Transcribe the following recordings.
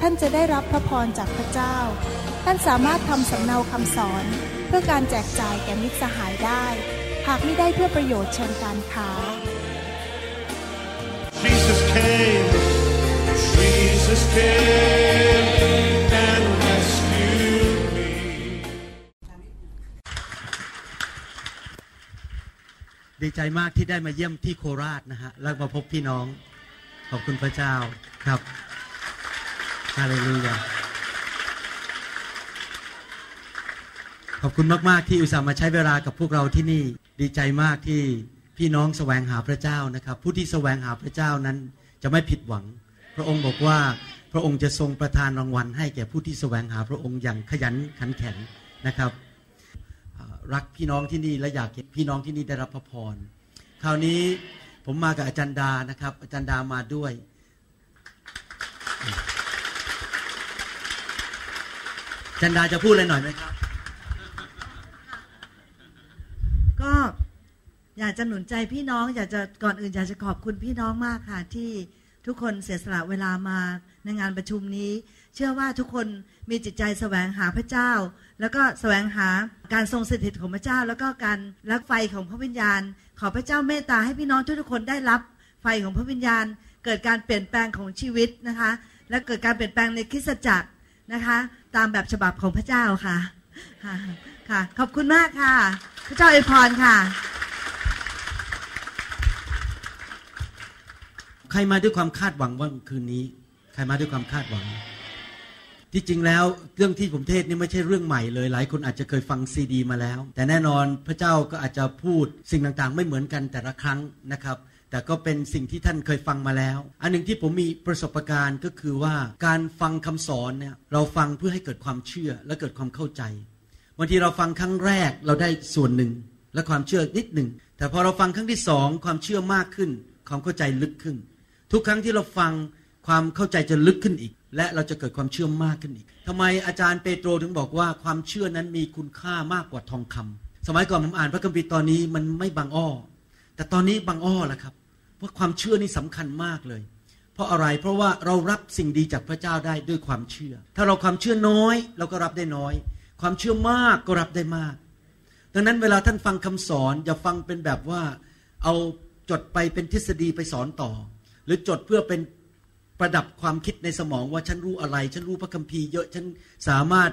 ท่านจะได้รับพระพรจากพระเจ้า ท่านสามารถทำสำเนาคำสอน เพื่อการแจกจ่ายแก่มิตรสหายได้ หากไม่ได้เพื่อประโยชน์เชิงการค้า Jesus came, Jesus came and rescued me. ดีใจมากที่ได้มาเยี่ยมที่โคราชนะฮะ แล้วมาพบพี่น้อง ขอบคุณพระเจ้าครับ ฮาเลลูยาขอบคุณมาก ๆ ที่อุตส่าห์มาใช้เวลากับพวกเราที่นี่ดีใจมากที่พี่น้องแสวงหาพระเจ้านะครับ ผู้ที่แสวงหาพระเจ้านั้นจะไม่ผิดหวัง พระองค์บอกว่าพระองค์จะทรงประทานรางวัล ให้แก่ผู้ที่แสวงหาพระองค์อย่างขยันขันแข็งนะครับรักพี่น้องที่นี่และอยากเห็นพี่น้องที่นี่ได้รับพระพรคราวนี้ผมมากับอาจารย์ดานะครับ อาจารย์ดามาด้วย อา จารย์ดาจะพูดอะไรหน่อยไหมครับ ก็อยากจะหนุนใจพี่น้อง อยากจะก่อนอื่นอยากจะขอบคุณพี่น้องมากค่ะ ที่ทุกคนเสียสละเวลามาในงานประชุมนี้ เชื่อว่าทุกคนมีจิตใจแสวงหาพระเจ้า แล้วก็แสวงหาการทรงสถิตของพระเจ้า แล้วก็การรักไฟของพระวิญญาณ ขอพระเจ้าเมตตาให้พี่น้องทุกๆคนได้รับไฟของพระวิญญาณ เกิดการเปลี่ยนแปลงของชีวิตนะคะ และเกิดการเปลี่ยนแปลงในคริสตจักร นะคะ ตามแบบฉบับของพระเจ้าค่ะค่ะ ขอบคุณมากค่ะ พระเจ้าอวยพรค่ะ ใครมาด้วยความคาดหวังว่าคืนนี้ ใครมาด้วยความคาดหวัง ที่จริงแล้วเรื่องที่ผมเทศนี่ไม่ใช่เรื่องใหม่เลย หลายคนอาจจะเคยฟังซีดี มาแล้ว แต่แน่นอนพระเจ้าก็อาจจะพูดสิ่งต่างๆ ไม่เหมือนกันแต่ละครั้งนะครับ แต่ก็เป็นสิ่งที่ท่านเคยฟังมาแล้ว อันหนึ่งที่ผมมีประสบการณ์ก็คือว่าการฟังคำสอนเนี่ยเราฟังเพื่อให้เกิดความเชื่อและเกิดความเข้าใจบางทีเราฟังครั้งแรกเราได้ส่วนหนึ่งและความเชื่อนิดหนึ่งแต่พอเราฟังครั้งที่สองความเชื่อมากขึ้น ความเข้าใจลึกขึ้น ทุกครั้งที่เราฟังความเข้าใจจะลึกขึ้นอีก และเราจะเกิดความเชื่อมากขึ้นอีกทำไมอาจารย์เปโตรถึงบอกว่าความเชื่อนั้นมีคุณค่ามากกว่าทองคำสมัยก่อนผมอ่านพระคัมภีร์ตอนนี้มันไม่บางอ้อ แต่ตอนนี้บางอ้อแล้วครับ เพราะความเชื่อนี่สำคัญมากเลย เพราะอะไรเพราะว่าเรารับสิ่งดีจากพระเจ้าได้ด้วยความเชื่อ ถ้าเราความเชื่อน้อยเราก็รับได้น้อย ความเชื่อมากก็รับได้มาก ดังนั้นเวลาท่านฟังคำสอนอย่าฟังเป็นแบบว่าเอาจดไปเป็นทฤษฎีไปสอนต่อ หรือจดเพื่อเป็นประดับความคิดในสมองว่าฉันรู้อะไร ฉันรู้พระคัมภีร์เยอะฉันสามารถ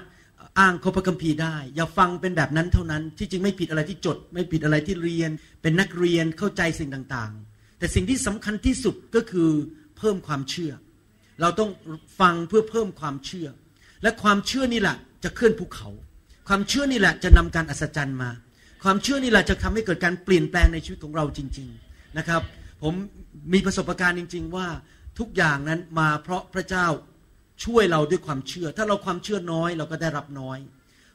อ้างข้อพระคัมภีร์ได้ อย่าฟังเป็นแบบนั้นเท่านั้น ที่จริงไม่ผิดอะไรที่จด ไม่ผิดอะไรที่เรียน เป็นนักเรียนเข้าใจสิ่งต่าง แต่สิ่งที่สำคัญที่สุดก็คือเพิ่มความเชื่อ เราต้องฟังเพื่อเพิ่มความเชื่อ และความเชื่อนี่แหละจะเคลื่อนภูเขา ความเชื่อนี่แหละจะนำการอัศจรรย์มา ความเชื่อนี่แหละจะทำให้เกิดการเปลี่ยนแปลงในชีวิตของเราจริง ๆนะครับ ผมมีประสบการณ์จริง ๆ ว่าทุกอย่างนั้นมาเพราะพระเจ้าช่วยเราด้วยความเชื่อ ถ้าเราความเชื่อน้อยเราก็ได้รับน้อย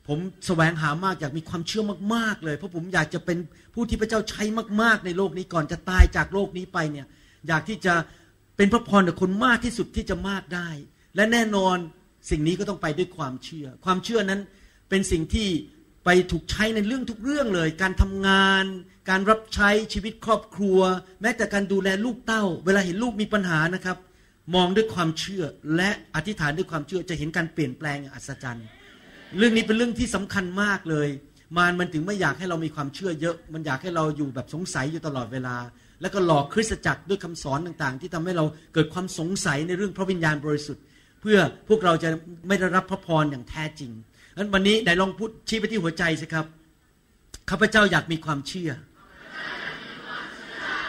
ผมแสวงหามากอยากมีความเชื่อมากๆเลย เพราะผมอยากจะเป็นผู้ที่พระเจ้าใช้มาก ๆ ในโลกนี้ก่อนจะตายจากโลกนี้ไปเนี่ย อยากที่จะเป็นพระพรกับคนมากที่สุดที่จะมากได้ และแน่นอนสิ่งนี้ก็ต้องไปด้วยความเชื่อ ความเชื่อนั้นเป็นสิ่งที่ไปถูกใช้ในเรื่องทุกเรื่องเลย การทำงาน การรับใช้ชีวิตครอบครัว แม้แต่การดูแลลูกเต้า เวลาเห็นลูกมีปัญหานะครับ มองด้วยความเชื่อและอธิษฐานด้วยความเชื่อจะเห็นการเปลี่ยนแปลงอย่างอัศจรรย์ เรื่องนี้เป็นเรื่องที่สำคัญมากเลย มารมันถึงไม่อยากให้เรามีความเชื่อเยอะ มันอยากให้เราอยู่แบบสงสัยอยู่ตลอดเวลา แล้วก็หลอกคริสตจักรด้วยคำสอนต่างๆ ที่ทำให้เราเกิดความสงสัยในเรื่องพระวิญญาณบริสุทธิ์ เพื่อพวกเราจะไม่ได้รับพระพรอย่างแท้จริงนั้นวันนี้ได้ลองพูดชี้ไปที่หัวใจสิครับข้าพเจ้าอยากมีความเชื่อ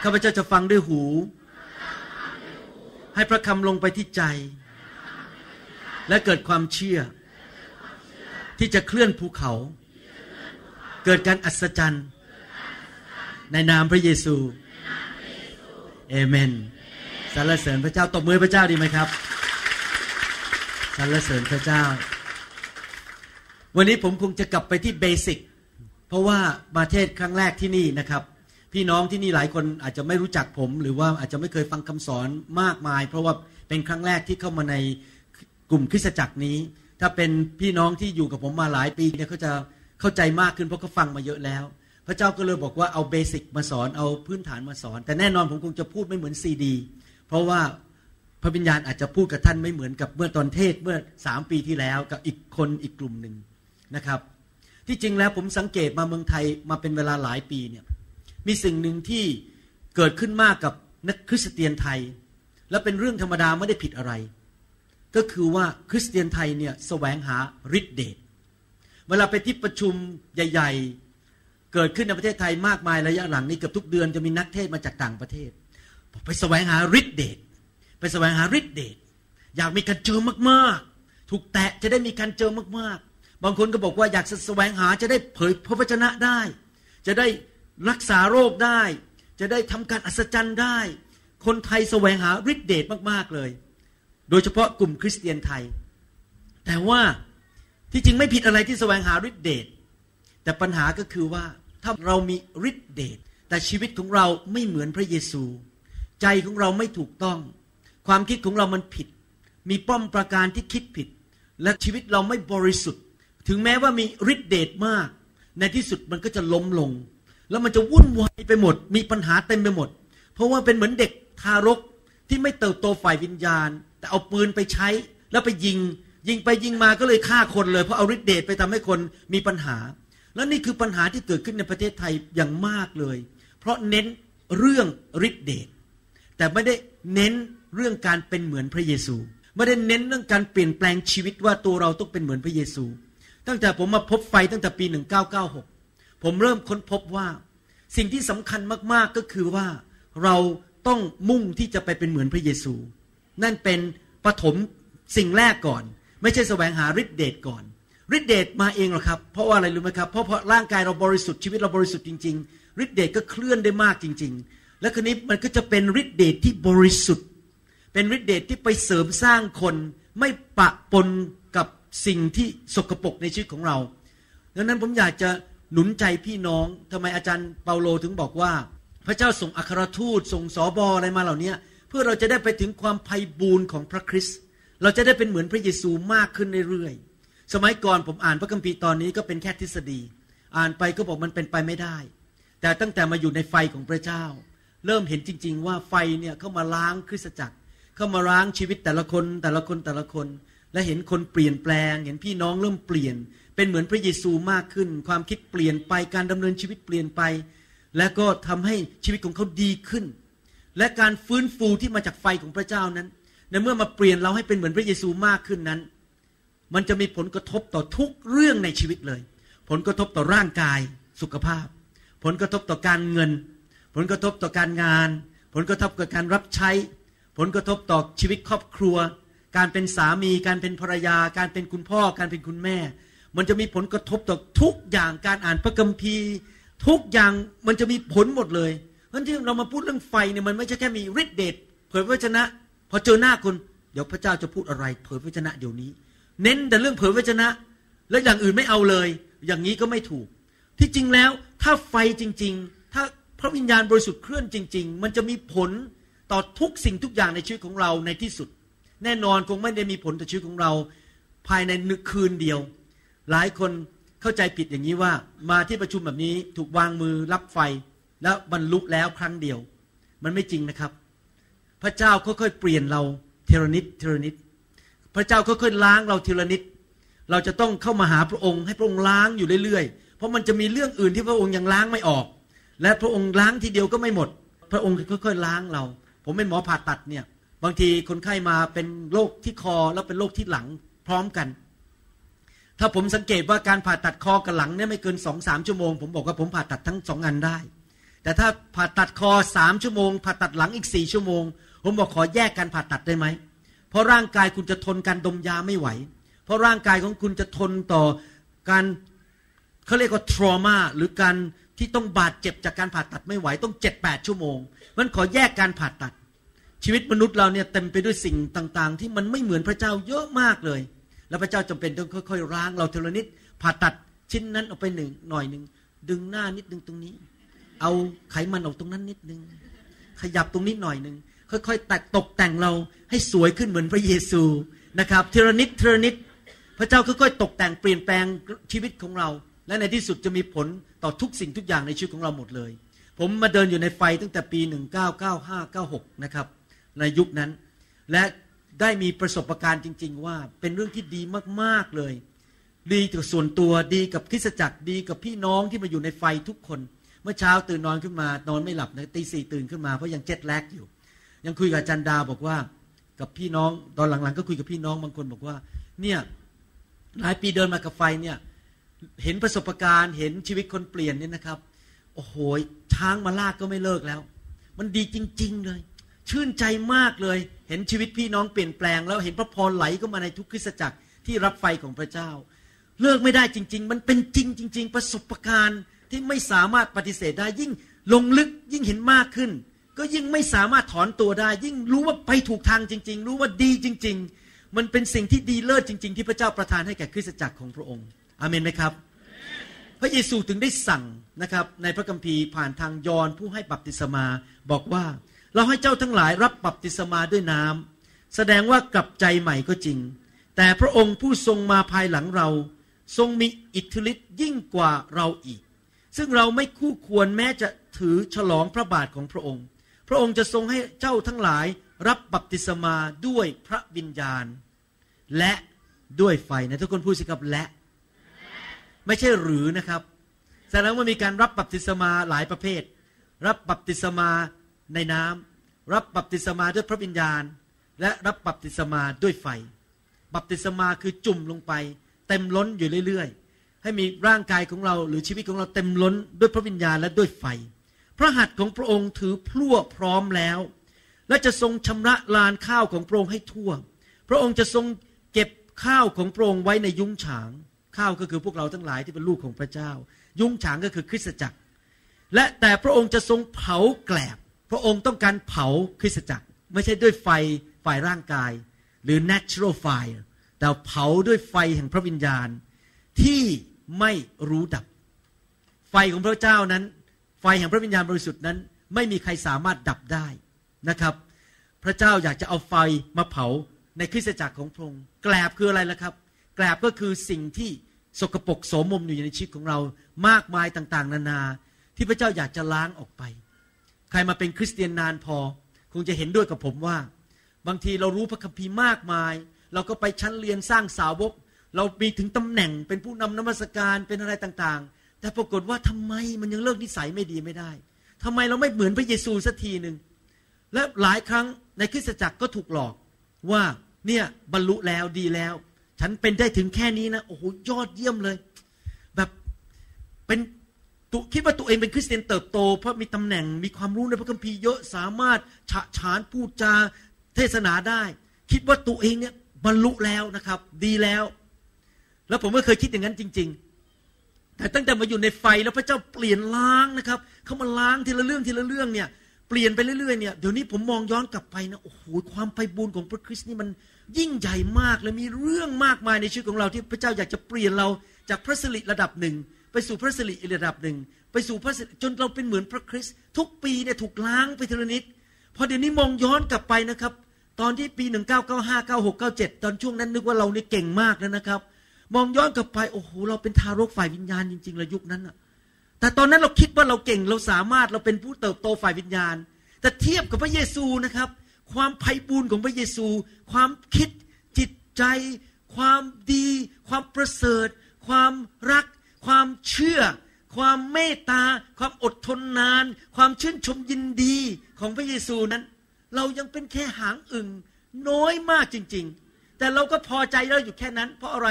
ข้าพเจ้าจะฟังด้วยหู ให้พระคำลงไปที่ใจ และเกิดความเชื่อ ที่จะเคลื่อนภูเขา เกิดการอัศจรรย์ ในนามพระเยซูเอเมนสรรเสริญพระเจ้าตบมือพระเจ้าดีไหมครับสรรเสริญพระเจ้า วันนี้ผมคงจะกลับไปที่เบสิกเพราะว่ามาเทศครั้งแรกที่นี่นะครับ พี่น้องที่นี่หลายคนอาจจะไม่รู้จักผม หรือว่าอาจจะไม่เคยฟังคำสอนมากมาย เพราะว่าเป็นครั้งแรกที่เข้ามาในกลุ่มคริสตจักรนี้ ถ้าเป็นพี่น้องที่อยู่กับผมมาหลายปีเนี่ยเขาจะเข้าใจมากขึ้นเพราะเขาฟังมาเยอะแล้ว พระเจ้าก็เลยบอกว่าเอาเบสิกมาสอนเอาพื้นฐานมาสอน แต่แน่นอนผมคงจะพูดไม่เหมือนซีดี เพราะว่าพระวิญญาณอาจจะพูดกับท่านไม่เหมือนกับเมื่อตอนเทศเมื่อสามปีที่แล้วกับอีกคนอีกกลุ่มหนึ่งนะครับ ที่จริงแล้วผมสังเกตมาเมืองไทยมาเป็นเวลาหลายปีเนี่ยมีสิ่งหนึ่งที่เกิดขึ้นมากกับนักคริสเตียนไทย และเป็นเรื่องธรรมดาไม่ได้ผิดอะไร ก็คือว่าคริสเตียนไทยเนี่ยแสวงหาฤทธิเดชเวลาไปที่ประชุมใหญ่ ๆ เกิดขึ้นในประเทศไทยมากมายระยะหลังนี้เกือบทุกเดือนจะมีนักเทศมาจากต่างประเทศ ไปแสวงหาฤทธิเดชไปแสวงหาฤทธิเดชอยากมีการเจอมากๆ ถูกแตะจะได้มีการเจอมากๆ บางคนก็บอกว่าอยากจะแสวงหาจะได้เผยพระวจนะได้ จะได้รักษาโรคได้ จะได้ทำการอัศจรรย์ได้ คนไทยแสวงหาฤทธิเดชมากๆเลย โดยเฉพาะกลุ่มคริสเตียนไทย แต่ว่าที่จริงไม่ผิดอะไรที่แสวงหาฤทธิเดชแต่ปัญหาก็คือว่าถ้าเรามีฤทธิเดชแต่ชีวิตของเราไม่เหมือนพระเยซู ใจของเราไม่ถูกต้อง ความคิดของเรามันผิด มีป้อมประการที่คิดผิด และชีวิตเราไม่บริสุทธิ์ ถึงแม้ว่ามีฤทธิเดชมาก ในที่สุดมันก็จะล้มลง แล้วมันจะวุ่นวายไปหมด มีปัญหาเต็มไปหมด เพราะว่าเป็นเหมือนเด็กทารกที่ไม่เติบโตฝ่ายวิญญาณ แต่เอาปืนไปใช้แล้วไปยิง ยิงไปยิงมาก็เลยฆ่าคนเลย เพราะเอาฤทธิเดชไปทำให้คนมีปัญหา และนี่คือปัญหาที่เกิดขึ้นในประเทศไทยอย่างมากเลย เพราะเน้นเรื่องฤทธิเดชแต่ไม่ได้เน้นเรื่องการเป็นเหมือนพระเยซู ไม่ได้เน้นเรื่องการเปลี่ยนแปลงชีวิตว่าตัวเราต้องเป็นเหมือนพระเยซู ตั้งแต่ผมมาพบไฟตั้งแต่ปี 1996 ผมเริ่มค้นพบว่า สิ่งที่สำคัญมากๆก็คือว่าเราต้องมุ่งที่จะไปเป็นเหมือนพระเยซู นั่นเป็นปฐมสิ่งแรกก่อน ไม่ใช่แสวงหาฤทธิเดชก่อนฤทธิเดชมาเองหรอครับ เพราะว่าอะไรรู้ไหมครับเพราะเพราะร่างกายเราบริสุทธิ์ชีวิตเราบริสุทธิ์จริงๆฤทธิเดชก็เคลื่อนได้มากจริง ๆ และครนี้มันก็จะเป็นฤทธิเดชที่บริสุทธิ์ เป็นฤทธิเดชที่ไปเสริมสร้างคนไม่ปะปนกับสิ่งที่สกปรกในชีวิตของเราดังนั้นผมอยากจะหนุนใจพี่น้องทำไมอาจารย์เปาโลถึงบอกว่า พระเจ้าส่งอัครทูตส่งสอบออะไรมาเหล่านี้ พื่อเราจะได้ไปถึงความไพ่บูรณ์ของพระคริสต์เราจะได้เป็นเหมือนพระเยซูมากขึ้นเรื่อยๆสมัยก่อนผมอ่านพระคัมภีร์ตอนนี้ก็เป็นแค่ทฤษฎี อ่านไปก็บอกมันเป็นไปไม่ได้ แต่ตั้งแต่มาอยู่ในไฟของพระเจ้า เริ่มเห็นจริง ๆ ว่าไฟเนี่ยเข้ามาล้างคริสตจักร เข้ามาล้างชีวิตแต่ละคนแต่ละคนแต่ละคน และเห็นคนเปลี่ยนแปลง เห็นพี่น้องเริ่มเปลี่ยน เป็นเหมือนพระเยซูมากขึ้น ความคิดเปลี่ยนไปการดำเนินชีวิตเปลี่ยนไป และก็ทำให้ชีวิตของเขาดีขึ้น และการฟื้นฟูที่มาจากไฟของพระเจ้านั้น ในเมื่อมาเปลี่ยนเราให้เป็นเหมือนพระเยซูมากขึ้นนั้น มันจะมีผลกระทบต่อทุกเรื่องในชีวิตเลย ผลกระทบต่อร่างกายสุขภาพ ผลกระทบต่อการเงิน ผลกระทบต่อการงาน ผลกระทบต่อการรับใช้ ผลกระทบต่อชีวิตครอบครัว การเป็นสามี การเป็นภรรยา การเป็นคุณพ่อ การเป็นคุณแม่ มันจะมีผลกระทบต่อทุกอย่างการอ่านพระคัมภีร์ ทุกอย่างมันจะมีผลหมดเลย ราะที่เรามาพูดเรื่องไฟเนี่ยมันไม่ใช่แค่มีฤทธิ์เดชเผยพระวจนะ พอเจอหน้าคนเดี๋ยวพระเจ้าจะพูดอะไร เผยพระวจนะเดี๋ยวนี้ เน้นแต่เรื่องเผยพระวจนะ แล้วอย่างอื่นไม่เอาเลย อย่างนี้ก็ไม่ถูก ที่จริงแล้วถ้าไฟจริง ๆ ถ้าพระวิญญาณบริสุทธิ์เคลื่อนจริง ๆ มันจะมีผลต่อทุกสิ่งทุกอย่างในชีวิตของเราในที่สุด แน่นอนคงไม่ได้มีผลต่อชีวิตของเรา ภายในนึกคืนเดียว หลายคนเข้าใจผิดอย่างนี้ว่า มาที่ประชุมแบบนี้ถูกวางมือรับไฟ แล้วบรรลุแล้วครั้งเดียว มันไม่จริงนะครับ พระเจ้าค่อยๆเปลี่ยนเราเทรนิดเทรนิดพระเจ้าค่อยๆล้างเราทีละนิด เราจะต้องเข้ามาหาพระองค์ ให้พระองค์ล้างอยู่เรื่อยๆ เพราะมันจะมีเรื่องอื่นที่พระองค์ยังล้างไม่ออก และพระองค์ล้างทีเดียวก็ไม่หมด พระองค์ค่อยๆล้างเรา ผมเป็นหมอผ่าตัดเนี่ยบางทีคนไข้มาเป็นโรคที่คอแล้วเป็นโรคที่หลังพร้อมกัน ถ้าผมสังเกตว่าการผ่าตัดคอกับหลังเนี่ยไม่เกินสองสามชั่วโมง ผมบอกว่าผมผ่าตัดทั้งสองอันได้ แต่ถ้าผ่าตัดคอสามชั่วโมง ผ่าตัดหลังอีกสี่ชั่วโมง ผมบอกขอแยกการผ่าตัดได้ไหม เพราะร่างกายคุณจะทนการดมยาไม่ไหว เพราะร่างกายของคุณจะทนต่อการเขาเรียกว่าทรมาหรือการที่ต้องบาดเจ็บจากการผ่าตัดไม่ไหวต้องเจ็ดแปดชั่วโมง มันขอแยกการผ่าตัด ชีวิตมนุษย์เราเนี่ยเต็มไปด้วยสิ่งต่างๆ ที่มันไม่เหมือนพระเจ้าเยอะมากเลย แล้วพระเจ้าจำเป็นต้องค่อยๆ ร้างเราทีละนิดผ่าตัดชิ้นนั้นออกไปหนึ่งหน่อยหนึ่งดึงหน้านิดนึงตรงนี้ เอาไขมันออกตรงนั้นนิดนึง ขยับตรงนี้หน่อยหนึ่งค่อยๆแต่ตกแต่งเราให้สวยขึ้นเหมือนพระเยซูนะครับทีละนิดทีละนิด พระเจ้าค่อยๆตกแต่งเปลี่ยนแปลงชีวิตของเรา และในที่สุดจะมีผลต่อทุกสิ่งทุกอย่างในชีวิตของเราหมดเลย ผมมาเดินอยู่ในไฟตั้งแต่ปี 1995-96 นะครับ ในยุคนั้น และได้มีประสบการณ์จริง ๆ ว่าเป็นเรื่องที่ดีมากๆเลย ดีกับส่วนตัวดีกับคริสจักรดีกับพี่น้องที่มาอยู่ในไฟทุกคน เมื่อเช้าตื่นนอนขึ้นมานอนไม่หลับนะตีสี่ตื่นขึ้นมาเพราะยังเจ็ดแลกอยู่ ยังคุยกับจันดาบอกว่ากับพี่น้องตอนหลังๆ ก็คุยกับพี่น้องบางคนบอกว่า เนี่ยหลายปีเดินมากับไฟเนี่ยเห็นประสบการณ์ เห็นชีวิตคนเปลี่ยนเนี่ยนะครับ โอ้โหช้างมาลากก็ไม่เลิกแล้ว มันดีจริง ๆ เลย ชื่นใจมากเลย เห็นชีวิตพี่น้องเปลี่ยนแปลง แล้วเห็นพระพรไหลเข้ามาในทุกคริสตจักรที่รับไฟของพระเจ้า เลิกไม่ได้จริง ๆ มันเป็นจริงจริง ๆ ประสบการณ์ ที่ไม่สามารถปฏิเสธได้ ยิ่งลงลึกยิ่งเห็นมากขึ้น ก็ยิ่งไม่สามารถถอนตัวได้ ยิ่งรู้ว่าไปถูกทางจริง ๆ รู้ว่าดีจริง ๆ มันเป็นสิ่งที่ดีเลิศจริง ๆ ที่พระเจ้าประทานให้แก่คริสตจักรของพระองค์อเมนไหมครับ พระเยซูถึงได้สั่งนะครับในพระคัมภีร์ผ่านทางยอห์นผู้ให้บัพติศมาบอกว่าเราให้เจ้าทั้งหลายรับบัพติศมาด้วยน้ำแสดงว่ากลับใจใหม่ก็จริง แต่พระองค์ผู้ทรงมาภายหลังเรา ทรงมีอิทธิฤทธิ์ยิ่งกว่าเราอีก ซึ่งเราไม่คู่ควรแม้จะถือฉลองพระบาทของพระองค์ พระองค์จะทรงให้เจ้าทั้งหลายรับบัพติศมาด้วยพระวิญญาณ และด้วยไฟนะทุกคนพูดสิครับและ ไม่ใช่หรือนะครับแสดงว่ามีการรับบัพติศมาหลายประเภท รับบัพติศมาในน้ำรับบัพติศมาด้วยพระวิญญาณ และรับบัพติศมาด้วยไฟ บัพติศมาคือจุ่มลงไป เต็มล้นอยู่เรื่อยๆ ให้มีร่างกายของเราหรือชีวิตของเราเต็มล้นด้วยพระวิญญาณและด้วยไฟ พระหัตถ์ของพระองค์ถือพลั่วพร้อมแล้ว และจะทรงชำระลานข้าวของพระองค์ให้ทั่ว พระองค์จะทรงเก็บข้าวของพระองค์ไว้ในยุ้งฉาง ข้าวก็คือพวกเราทั้งหลายที่เป็นลูกของพระเจ้า ยุ้งฉางก็คือคริสตจักร และแต่พระองค์จะทรงเผาแกลบ พระองค์ต้องการเผาคริสตจักร ไม่ใช่ด้วยไฟฝ่ายร่างกาย หรือ natural fire แต่เผาด้วยไฟแห่งพระวิญญาณที่ ไม่รู้ดับ ไฟของพระเจ้านั้น ไฟแห่งพระวิญญาณบริสุทธิ์นั้น ไม่มีใครสามารถดับได้นะครับ พระเจ้าอยากจะเอาไฟมาเผาในคริสตจักรของพระองค์แกลบคืออะไรล่ะครับ แกลบก็คือสิ่งที่สกปรกโสมมอยู่ในชีวิตของเรามากมายต่างๆ นานา ที่พระเจ้าอยากจะล้างออกไป ใครมาเป็นคริสเตียนนานพอ คงจะเห็นด้วยกับผมว่า บางทีเรารู้พระคัมภีร์มากมาย เราก็ไปชั้นเรียนสร้างสาวก เรามีถึงตำแหน่งเป็นผู้นำนมัสการเป็นอะไรต่างๆ แต่ปรากฏว่าทำไมมันยังเลิกนิสัยไม่ดีไม่ได้ทำไมเราไม่เหมือนพระเยซูสักทีหนึ่งและหลายครั้งในคริสตจักรก็ถูกหลอกว่าเนี่ยบรรลุแล้วดีแล้ว ฉันเป็นได้ถึงแค่นี้นะโอ้โหยอดเยี่ยมเลย แบบเป็นตุคิดว่าตัวเองเป็นคริสเตียนเติบโต เพราะมีตำแหน่งมีความรู้ในพระคัมภีร์เยอะสามารถฉะฉานพูดจาเทศนาได้ คิดว่าตัวเองเนี่ยบรรลุแล้วนะครับ ดีแล้ว แล้วผมก็เคยคิดอย่างนั้นจริง ๆ แต่ตั้งแต่มาอยู่ในไฟแล้วพระเจ้าเปลี่ยนล้างนะครับ เขามาล้างทีละเรื่องทีละเรื่องเนี่ยเปลี่ยนไปเรื่อยๆเนี่ยเดี๋ยวนี้ผมมองย้อนกลับไปนะโอ้โหความไพบูรณ์ของพระคริสต์นี่มันยิ่งใหญ่มากเลยมีเรื่องมากมายในชีวิตของเราที่พระเจ้าอยากจะเปลี่ยนเราจากพระสิริระดับหนึ่งไปสู่พระสิริอีกระดับหนึ่งไปสู่พระสิริจนเราเป็นเหมือนพระคริสต์ทุกปีเนี่ยถูกล้างไปทีละนิดพอเดี๋ยวนี้มองย้อนกลับไปนะครับ ตอนที่ปี 1995 96 97 ตอนช่วงนั้นนึกว่าเรานี่เก่งมากแล้วนะครับ มองย้อนกลับไปโอ้โหเราเป็นทารกฝ่ายวิญญาณจริงๆเลยยุคนั้นอะแต่ตอนนั้นเราคิดว่าเราเก่งเราสามารถเราเป็นผู้เติบโตฝ่ายวิญญาณ แต่เทียบกับพระเยซูนะครับ ความไพ่บูรณ์ของพระเยซู ความคิดจิตใจ ความดี ความประเสริฐ ความรัก ความเชื่อ ความเมตตา ความอดทนนาน ความชื่นชมยินดีของพระเยซูนั้น เรายังเป็นแค่หางอึ่งน้อยมากจริง ๆ แต่เราก็พอใจเราอยู่แค่นั้น เพราะอะไร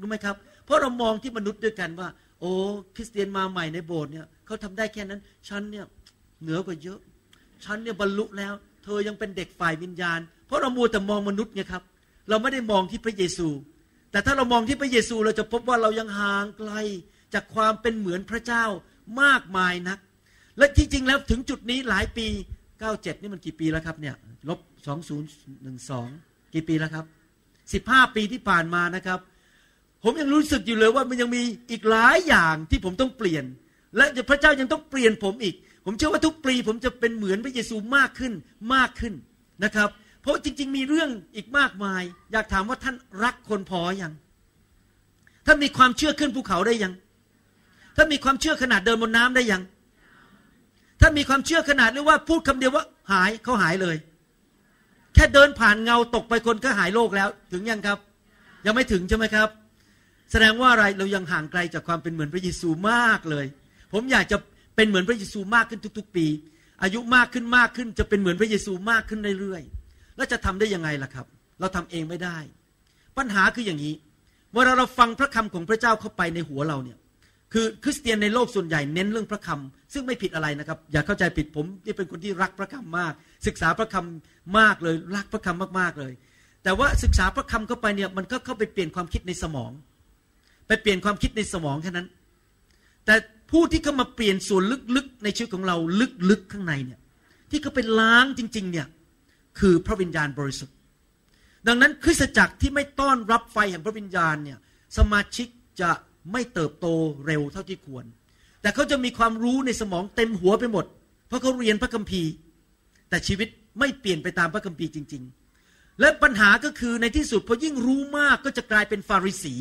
รู้ไหมครับ เพราะเรามองที่มนุษย์ด้วยกันว่า โอ้คริสเตียนมาใหม่ในโบสถ์เนี่ยเขาทำได้แค่นั้น ฉันเนี่ยเหนือกว่าเยอะ ฉันเนี่ยบรรลุแล้ว เธอยังเป็นเด็กฝ่ายวิญญาณ เพราะเรามัวแต่มองมนุษย์ไงครับ เราไม่ได้มองที่พระเยซู แต่ถ้าเรามองที่พระเยซูเราจะพบว่าเรายังห่างไกลจากความเป็นเหมือนพระเจ้ามากมายนัก และที่จริงแล้วถึงจุดนี้หลายปี 97 นี่มันกี่ปีแล้วครับเนี่ยลบสองศูนย์หนึ่งสองกี่ปีแล้วครับ สิบห้าปีที่ผ่านมานะครับ ผมยังรู้สึกอยู่เลยว่ามันยังมีอีกหลายอย่างที่ผมต้องเปลี่ยน และพระเจ้ายังต้องเปลี่ยนผมอีก ผมเชื่อว่าทุกปีผมจะเป็นเหมือนพระเยซูมากขึ้นมากขึ้นนะครับ เพราะจริง ๆ มีเรื่องอีกมากมาย อยากถามว่าท่านรักคนพออยังท่านมีความเชื่อขึ้นภูเขาได้ยังท่านมีความเชื่อขนาดเดินบนน้ำได้ยังท่านมีความเชื่อขนาดเรียกว่าพูดคำเดียวว่าหายเขาหายเลย แค่เดินผ่านเงาตกไปคนก็หายโรคแล้ว ถึงยังครับ ยังไม่ถึงใช่ไหมครับ แสดงว่าอะไรเรายังห่างไกลจากความเป็นเหมือนพระเยซูมากเลย ผมอยากจะเป็นเหมือนพระเยซูมากขึ้นทุก ๆ ปี อายุมากขึ้นมากขึ้น จะเป็นเหมือนพระเยซูมากขึ้นเรื่อยๆแล้วจะทำได้ยังไงล่ะครับ เราทำเองไม่ได้ ปัญหาคืออย่างนี้เวลาเราฟังพระคำของพระเจ้าเข้าไปในหัวเราเนี่ย คือคริสเตียนในโลกส่วนใหญ่เน้นเรื่องพระคำซึ่งไม่ผิดอะไรนะครับ อย่าเข้าใจผิดผมที่เป็นคนที่รักพระคำมาก ศึกษาพระคำมากเลย รักพระคำมากๆเลย แต่ว่าศึกษาพระคำเข้าไปเนี่ยมันก็เข้าไปเปลี่ยนความคิดในสมอง ไปเปลี่ยนความคิดในสมองแค่นั้น แต่ผู้ที่เข้ามาเปลี่ยนส่วนลึกๆในชีวิตของเราลึกๆข้างในเนี่ยที่เขาไปล้างจริง ๆ เนี่ยคือพระวิญญาณบริสุทธิ์ ดังนั้นคริสตจักรที่ไม่ต้อนรับไฟแห่งพระวิญญาณเนี่ยสมาชิกจะ ไม่เติบโตเร็วเท่าที่ควร แต่เขาจะมีความรู้ในสมองเต็มหัวไปหมด เพราะเขาเรียนพระคัมภีร์ แต่ชีวิตไม่เปลี่ยนไปตามพระคัมภีร์จริง ๆ และปัญหาก็คือในที่สุดพอยิ่งรู้มากก็จะกลายเป็นฟาริสี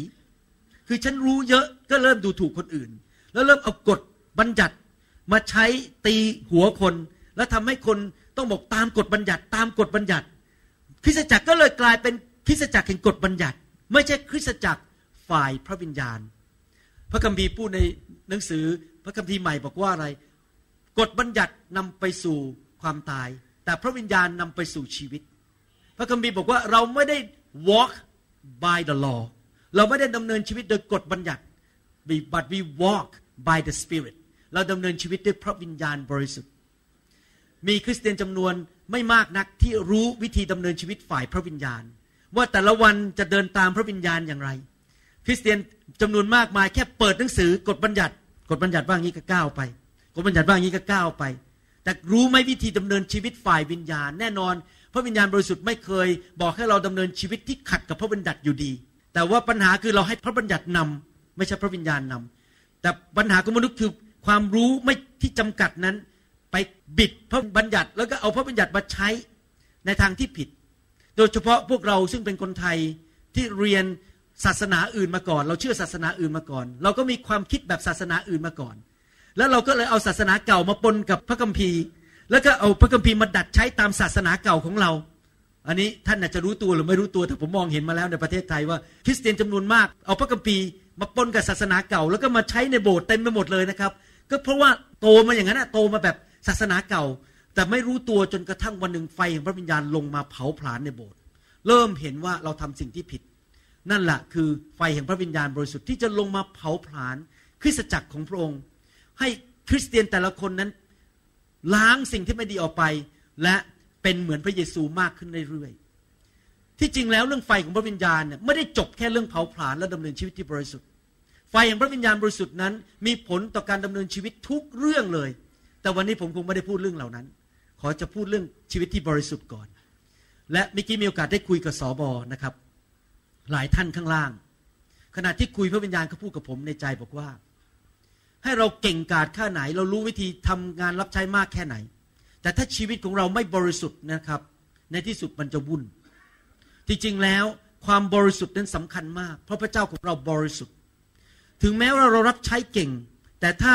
คือฉันรู้เยอะก็เริ่มดูถูกคนอื่น แล้วเริ่มเอากฎบัญญัติมาใช้ตีหัวคน แล้วทำให้คนต้องบอกตามกฎบัญญัติตามกฎบัญญัติ คริสตจักรก็เลยกลายเป็นคริสตจักรแห่งกฎบัญญัติ ไม่ใช่คริสตจักรฝ่ายพระวิญญาณ พระคัมภีร์พูดในหนังสือพระคัมภีร์ใหม่บอกว่าอะไร กฎบัญญัตินำไปสู่ความตาย แต่พระวิญญาณนำไปสู่ชีวิต พระคัมภีร์บอกว่าเราไม่ได้ walk by the law เราไม่ได้ดำเนินชีวิตโดยกฎบัญญัติ but we walk by the spirit เราดำเนินชีวิตด้วยพระวิญญาณบริสุทธิ์ มีคริสเตียนจำนวนไม่มากนักที่รู้วิธีดำเนินชีวิตฝ่ายพระวิญญาณ ว่าแต่ละวันจะเดินตามพระวิญญาณอย่างไร คริสเตียน จำนวนมากมายแค่เปิดหนังสือกฎบัญญัติกฎบัญญัติว่างี้ก็ก้าวไปกฎบัญญัติว่างี้ก็ก้าวไป แต่รู้ไหมวิธีดำเนินชีวิตฝ่ายวิญญาณ แน่นอน พระวิญญาณบริสุทธิ์ไม่เคย บอกให้เราดำเนินชีวิตที่ขัดกับพระบัญญัติอยู่ดี แต่ว่าปัญหาคือเราให้พระบัญญัตินำไม่ใช่พระวิญญาณนำแต่ปัญหาของมนุษย์คือความรู้ไม่ที่จำกัดนั้น ไปบิดพระบัญญัติ แล้วก็เอาพระบัญญัติมาใช้ในทางที่ผิด โดยเฉพาะพวกเราซึ่งเป็นคนไทยที่เรียน ศาสนาอื่นมาก่อน เราเชื่อศาสนาอื่นมาก่อน เราก็มีความคิดแบบศาสนาอื่นมาก่อน แล้วเราก็เลยเอาศาสนาเก่ามาปนกับพระคัมภีร์ แล้วก็เอาพระคัมภีร์มาดัดใช้ตามศาสนาเก่าของเรา อันนี้ท่านอาจจะรู้ตัวหรือไม่รู้ตัวแต่ผมมองเห็นมาแล้วในประเทศไทยว่าคริสเตียนจำนวนมากเอาพระคัมภีร์มาปนกับศาสนาเก่า แล้วก็มาใช้ในโบสถ์เต็มไปหมดเลยนะครับ ก็เพราะว่าโตมาอย่างนั้นโตมาแบบศาสนาเก่า แต่ไม่รู้ตัวจนกระทั่งวันหนึ่งไฟแห่งพระวิญญาณลงมาเผาผลาญในโบสถ์เริ่มเห็นว่าเราทำสิ่งที่ผิด นั่นแหละคือไฟแห่งพระวิญญาณบริสุทธิ์ที่จะลงมาเผาผลาญคริสตจักรของพระองค์ ให้คริสเตียนแต่ละคนนั้น ล้างสิ่งที่ไม่ดีออกไป และเป็นเหมือนพระเยซูมากขึ้นเรื่อยๆที่จริงแล้วเรื่องไฟของพระวิญญาณเนี่ยไม่ได้จบแค่เรื่องเผาผลาญและดำเนินชีวิตที่บริสุทธิ์ ไฟแห่งพระวิญญาณบริสุทธิ์นั้น มีผลต่อการดำเนินชีวิตทุกเรื่องเลย แต่วันนี้ผมคงไม่ได้พูดเรื่องเหล่านั้น ขอจะพูดเรื่องชีวิตที่บริสุทธิ์ก่อน และเมื่อกี้มีโอกาสได้คุยกับสอบอนะครับ หลายท่านข้างล่าง ขณะที่คุยพระวิญญาณเขาพูดกับผมในใจบอกว่า ให้เราเก่งกาจแค่ไหน เรารู้วิธีทำงานรับใช้มากแค่ไหน แต่ถ้าชีวิตของเราไม่บริสุทธิ์นะครับ ในที่สุดมันจะวุ่น ที่จริงแล้วความบริสุทธิ์นั้นสำคัญมาก เพราะพระเจ้าของเราบริสุทธิ์ ถึงแม้ว่าเรารับใช้เก่ง แต่ถ้า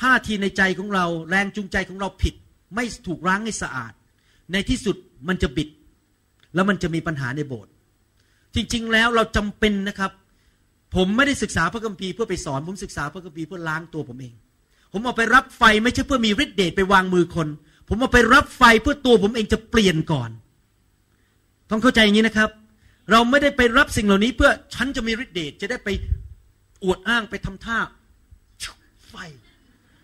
ท่าทีในใจของเราแรงจูงใจของเราผิด ไม่ถูกล้างให้สะอาด ในที่สุดมันจะบิด แล้วมันจะมีปัญหาในโบสถ์ จริง ๆ แล้วเราจำเป็นนะครับ ผมไม่ได้ศึกษาพระคัมภีร์เพื่อไปสอน ผมศึกษาพระคัมภีร์เพื่อล้างตัวผมเอง ผมเอาไปรับไฟไม่ใช่เพื่อมีฤทธิ์เดชไปวางมือคน ผมเอาไปรับไฟเพื่อตัวผมเองจะเปลี่ยนก่อน ต้องเข้าใจอย่างนี้นะครับ เราไม่ได้ไปรับสิ่งเหล่านี้เพื่อฉันจะมีฤทธิ์เดชจะได้ไปอวดอ้างไปทำท่าไฟ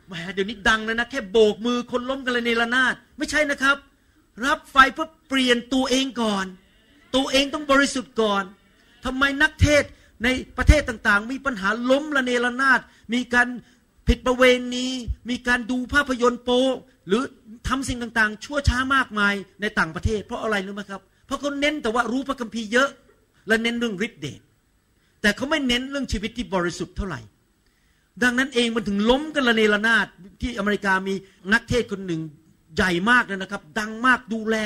แหมเดี๋ยวนี้ดังเลยนะแค่โบกมือคนล้มกันเลยในระนาด ไม่ใช่นะครับ รับไฟเพื่อเปลี่ยนตัวเองก่อน ตัวเองต้องบริสุทธิ์ก่อนทำไมนักเทศในประเทศต่างๆ มีปัญหาล้มละเนระนาด มีการผิดประเวณีมีการดูภาพยนตร์โป๊หรือทำสิ่งต่างๆ ชั่วช้ามากมายในต่างประเทศ เพราะอะไรรู้ไหมครับ เพราะเขาเน้นแต่ว่ารู้พระคัมภีร์เยอะ และเน้นเรื่องฤทธิ์เดชแต่เขาไม่เน้นเรื่องชีวิตที่บริสุทธิ์เท่าไหร่ ดังนั้นเองมันถึงล้มกันระเนระนาดที่อเมริกามีนักเทศคนหนึ่งใหญ่มากเลยนะครับ ดังมากดูแล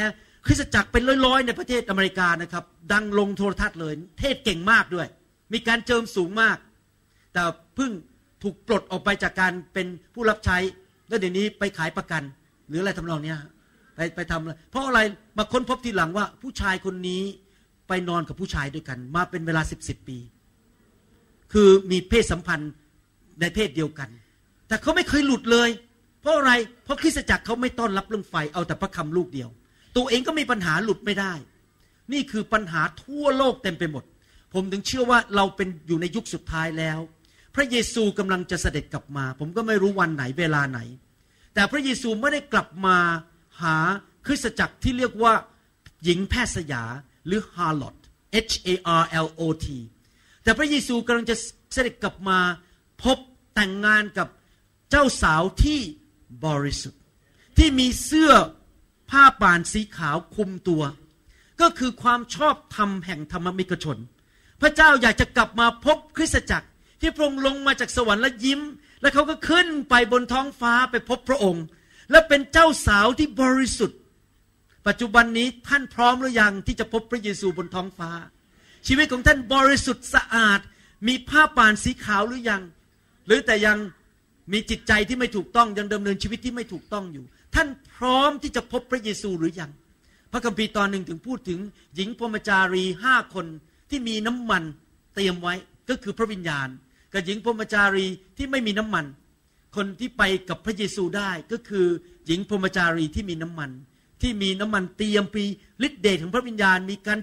คริสตจักรเป็นร้อยๆในประเทศอเมริกานะครับ ดังลงโทรทัศน์เลย เทศเก่งมากด้วย มีการเจิมสูงมาก แต่เพิ่งถูกปลดออกไปจากการเป็นผู้รับใช้ แล้วเดี๋ยวนี้ไปขายประกัน หรืออะไรทำนองเนี้ยไปไปทำอะไรเพราะอะไรมาค้นพบทีหลังว่าผู้ชายคนนี้ไปนอนกับผู้ชายด้วยกัน มาเป็นเวลาสิบสิบปี คือมีเพศสัมพันธ์ในเพศเดียวกัน แต่เขาไม่เคยหลุดเลย เพราะอะไรเพราะคริสตจักรเขาไม่ต้อนรับเรื่องไฟเอาแต่พระคำลูกเดียว ตัวเองก็มีปัญหาหลุดไม่ได้ นี่คือปัญหาทั่วโลกเต็มไปหมด ผมถึงเชื่อว่าเราเป็นอยู่ในยุคสุดท้ายแล้ว พระเยซูกำลังจะเสด็จกลับมา ผมก็ไม่รู้วันไหนเวลาไหน แต่พระเยซูไม่ได้กลับมาหาคริสตจักรที่เรียกว่าหญิงแพทย์สยาหรือ harlot H A R L O T แต่พระเยซูกำลังจะเสด็จกลับมาพบแต่งงานกับเจ้าสาวที่บริสุทธิ์ ที่มีเสื้อ ผ้าป่านสีขาวคุมตัว ก็คือความชอบธรรมแห่งธรรมมิกชน พระเจ้าอยากจะกลับมาพบคริสตจักร ที่พระองค์ลงมาจากสวรรค์และยิ้ม แล้วเขาก็ขึ้นไปบนท้องฟ้าไปพบพระองค์ และเป็นเจ้าสาวที่บริสุทธิ์ ปัจจุบันนี้ท่านพร้อมหรือยังที่จะพบพระเยซูบนท้องฟ้า ชีวิตของท่านบริสุทธิ์สะอาด มีผ้าป่านสีขาวหรือยัง หรือแต่ยังมีจิตใจที่ไม่ถูกต้องยังดำเนินชีวิตที่ไม่ถูกต้องอยู่ ท่านพร้อมที่จะพบพระเยซูหรือยัง พระคัมภีร์ตอนหนึ่งถึงพูดถึง หญิงพรมจารีห้าคนที่มีน้ำมันเตรียมไว้ก็คือพระวิญญาณ กับหญิงพรมจารีที่ไม่มีน้ำมัน คนที่ไปกับพระเยซูได้ก็คือหญิงพรมจารีที่มีน้ำมัน ที่มีน้ำมันเตรียมปีฤทธิเดชของพระวิญญาณ มีการ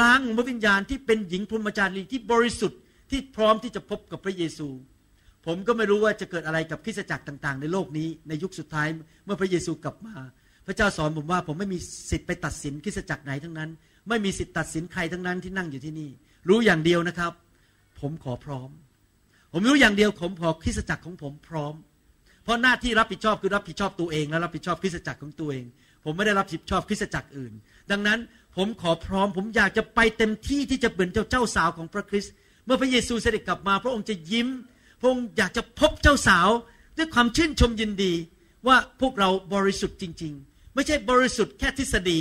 ล้างของพระวิญญาณที่เป็นหญิงพรมจารีที่บริสุทธิ์ที่พร้อมที่จะพบกับพระเยซู ผมก็ไม่รู้ว่าจะเกิดอะไรกับคริสตจักรต่าง ๆ ในโลกนี้ในยุคสุดท้ายเมื่อพระเยซูกลับมา พระเจ้าสอนผมว่าผมไม่มีสิทธิ์ไปตัดสินคริสตจักรไหนทั้งนั้น ไม่มีสิทธิ์ตัดสินใครทั้งนั้นที่นั่งอยู่ที่นี่ รู้อย่างเดียวนะครับ ผมขอพร้อม ผมรู้อย่างเดียวผมขอคริสตจักรของผมพร้อม เพราะหน้าที่รับผิดชอบคือรับผิดชอบตัวเอง และรับผิดชอบคริสตจักรของตัวเอง ผมไม่ได้รับผิดชอบคริสตจักรอื่น ดังนั้นผมขอพร้อม ผมอยากจะไปเต็มที่ที่จะเป็นเจ้าเจ้าสาวของพระคริสต์เมื่อพระเยซูเสด็จกลับมา พระองค์จะยิ้ม พระองค์อยากจะพบเจ้าสาวด้วยความชื่นชมยินดีว่าพวกเราบริสุทธิ์จริง ๆ ไม่ใช่บริสุทธิ์แค่ทฤษฎี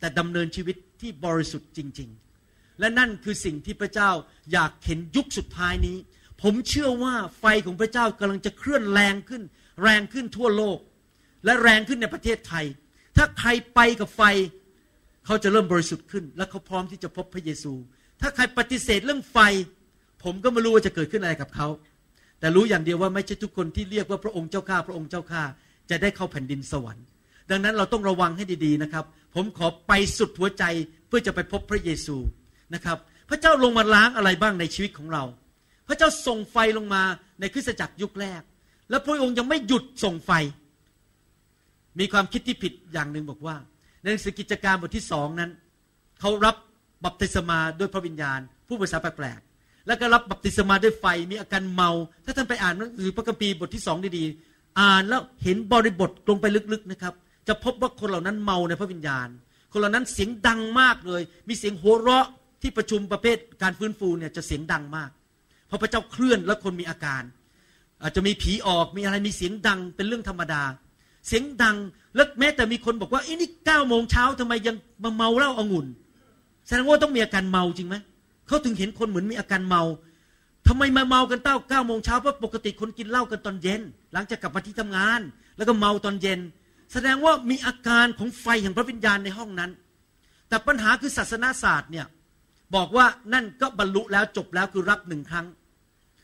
แต่ดำเนินชีวิตที่บริสุทธิ์จริง ๆ และนั่นคือสิ่งที่พระเจ้าอยากเห็นยุคสุดท้ายนี้ ผมเชื่อว่าไฟของพระเจ้ากำลังจะเคลื่อนแรงขึ้น แรงขึ้นทั่วโลก และแรงขึ้นในประเทศไทย ถ้าใครไปกับไฟ เขาจะเริ่มบริสุทธิ์ขึ้น และเขาพร้อมที่จะพบพระเยซู ถ้าใครปฏิเสธเรื่องไฟ ผมก็ไม่รู้ว่าจะเกิดขึ้นอะไรกับเขา แต่รู้อย่างเดียวว่าไม่ใช่ทุกคนที่เรียกว่าพระองค์เจ้าข้าพระองค์เจ้าข้าจะได้เข้าแผ่นดินสวรรค์ ดังนั้นเราต้องระวังให้ดีๆนะครับ ผมขอไปสุดหัวใจเพื่อจะไปพบพระเยซูนะครับ พระเจ้าลงมาล้างอะไรบ้างในชีวิตของเรา พระเจ้าส่งไฟลงมาในคริสตจักรยุคแรก แล้วพระองค์ยังไม่หยุดส่งไฟ มีความคิดที่ผิดอย่างหนึ่งบอกว่า ในหนังสือกิจการบทที่สองนั้นเขารับบัพติศมาด้วยพระวิญญาณ ผู้ภาษาแปลก แล้วก็รับบัพติศมาด้วยไฟมีอาการเมา ถ้าท่านไปอ่านหนังสือพระคัมภีร์บทที่สองดีๆอ่านแล้วเห็นบริบทลงไปลึกๆนะครับ จะพบว่าคนเหล่านั้นเมาในพระวิญญาณ คนเหล่านั้นเสียงดังมากเลย มีเสียงโหเราะที่ประชุมประเภทการฟื้นฟูเนี่ยจะเสียงดังมากเพราะพระเจ้าเคลื่อนแล้วคนมีอาการ อาจจะมีผีออกมีอะไรมีเสียงดังเป็นเรื่องธรรมดา เสียงดังแล้วแม้แต่มีคนบอกว่าไอ้นี่เก้าโมงเช้าทำไมยังมาเมาเหล้าองุ่นแสดงว่าต้องมีอาการเมาจริงไหม เขาถึงเห็นคนเหมือนมีอาการเมาทำไมมาเมากันเต้าเก้าโมงเช้าเพราะปกติคนกินเหล้ากันตอนเย็น หลังจากกลับมาที่ทำงาน แล้วก็เมาตอนเย็น แสดงว่ามีอาการของไฟแห่งพระวิญญาณในห้องนั้น แต่ปัญหาคือศาสนาศาสตร์เนี่ยบอกว่านั่นก็บรรลุแล้วจบแล้วคือรับหนึ่งครั้ง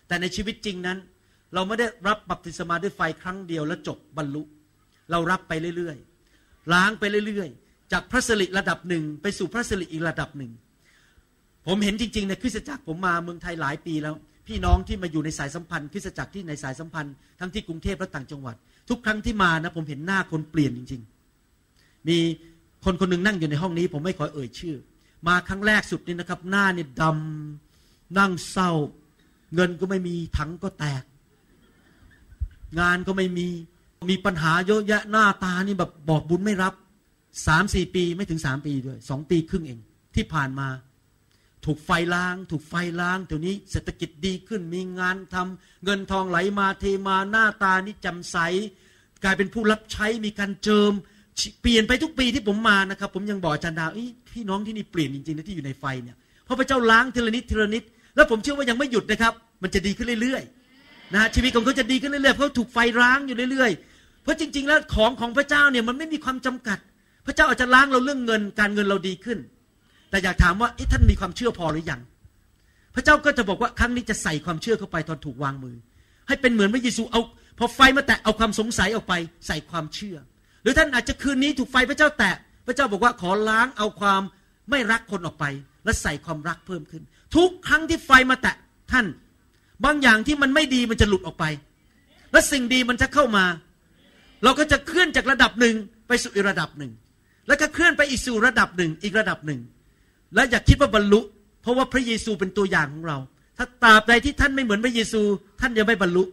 แต่ในชีวิตจริงนั้น เราไม่ได้รับบัพติศมาด้วยไฟครั้งเดียวแล้วจบบรรลุ เรารับไปเรื่อยๆล้างไปเรื่อยๆ จากพระสิริระดับหนึ่งไปสู่พระสิริอีกระดับหนึ่ง ผมเห็นจริงๆในคริสตจักรผมมาเมืองไทยหลายปีแล้ว พี่น้องที่มาอยู่ในสายสัมพันธ์คริสตจักรที่ในสายสัมพันธ์ทั้งที่กรุงเทพและต่างจังหวัด ทุกครั้งที่มานะผมเห็นหน้าคนเปลี่ยนจริง ๆ มีคนคนหนึ่งนั่งอยู่ในห้องนี้ ผมไม่ขอเอ่ยชื่อ มาครั้งแรกสุดนี่นะครับ หน้าเนี่ยดำนั่งเศร้า เงินก็ไม่มีถังก็แตก งานก็ไม่มีมีปัญหาเยอะแยะหน้าตานี่แบบบอกบุญไม่รับสามสี่ปีไม่ถึงสามปีด้วยสองปีครึ่งเอง ที่ผ่านมา ถูกไฟล้าง ถูกไฟล้างเดี๋ยวนี้เศรษฐกิจดีขึ้นมีงานทำเงินทองไหลมาเทมาหน้าตานี่จำใส กลายเป็นผู้รับใช้มีการเจิม เปลี่ยนไปทุกปีที่ผมมานะครับ ผมยังบอกอาจารย์ดาวพี่น้องที่นี่เปลี่ยนจริงๆนะที่อยู่ในไฟเนี่ยเพราะพระเจ้าล้างทีละนิดทีละนิด แล้วผมเชื่อว่ายังไม่หยุดนะครับ มันจะดีขึ้นเรื่อยๆนะชีวิตของเขาจะดีขึ้นเรื่อยๆเพราะถูกไฟล้างอยู่เรื่อยๆ เพราะจริง ๆ แล้วของของพระเจ้าเนี่ยมันไม่มีความจำกัด พระเจ้าอาจจะล้างเราเรื่องเงิน การเงินเราดีขึ้น แต่อยากถามว่าท่านมีความเชื่อพอหรือยัง พระเจ้าก็จะบอกว่าครั้งนี้จะใส่ความเชื่อเข้าไปตอนถูกวางมือ ให้เป็นเหมือนพระเยซูเอาพอไฟมาแตะเอาความสงสัยออกไปใส่ความเชื่อ หรือท่านอาจจะคืนนี้ถูกไฟพระเจ้าแตะพระเจ้าบอกว่าขอล้างเอาความไม่รักคนออกไป และใส่ความรักเพิ่มขึ้น ทุกครั้งที่ไฟมาแตะท่าน บางอย่างที่มันไม่ดีมันจะหลุดออกไป และสิ่งดีมันจะเข้ามา เราก็จะเคลื่อนจากระดับหนึ่งไปสู่อีกระดับหนึ่ง แล้วก็เคลื่อนไปอีกสู่ระดับหนึ่งอีกระดับหนึ่ง และอย่าคิดว่าบรรลุ เพราะว่าพระเยซูเป็นตัวอย่างของเรา ถ้าตราบใดที่ท่านไม่เหมือนพระเยซู ท่านยังไม่บรรลุ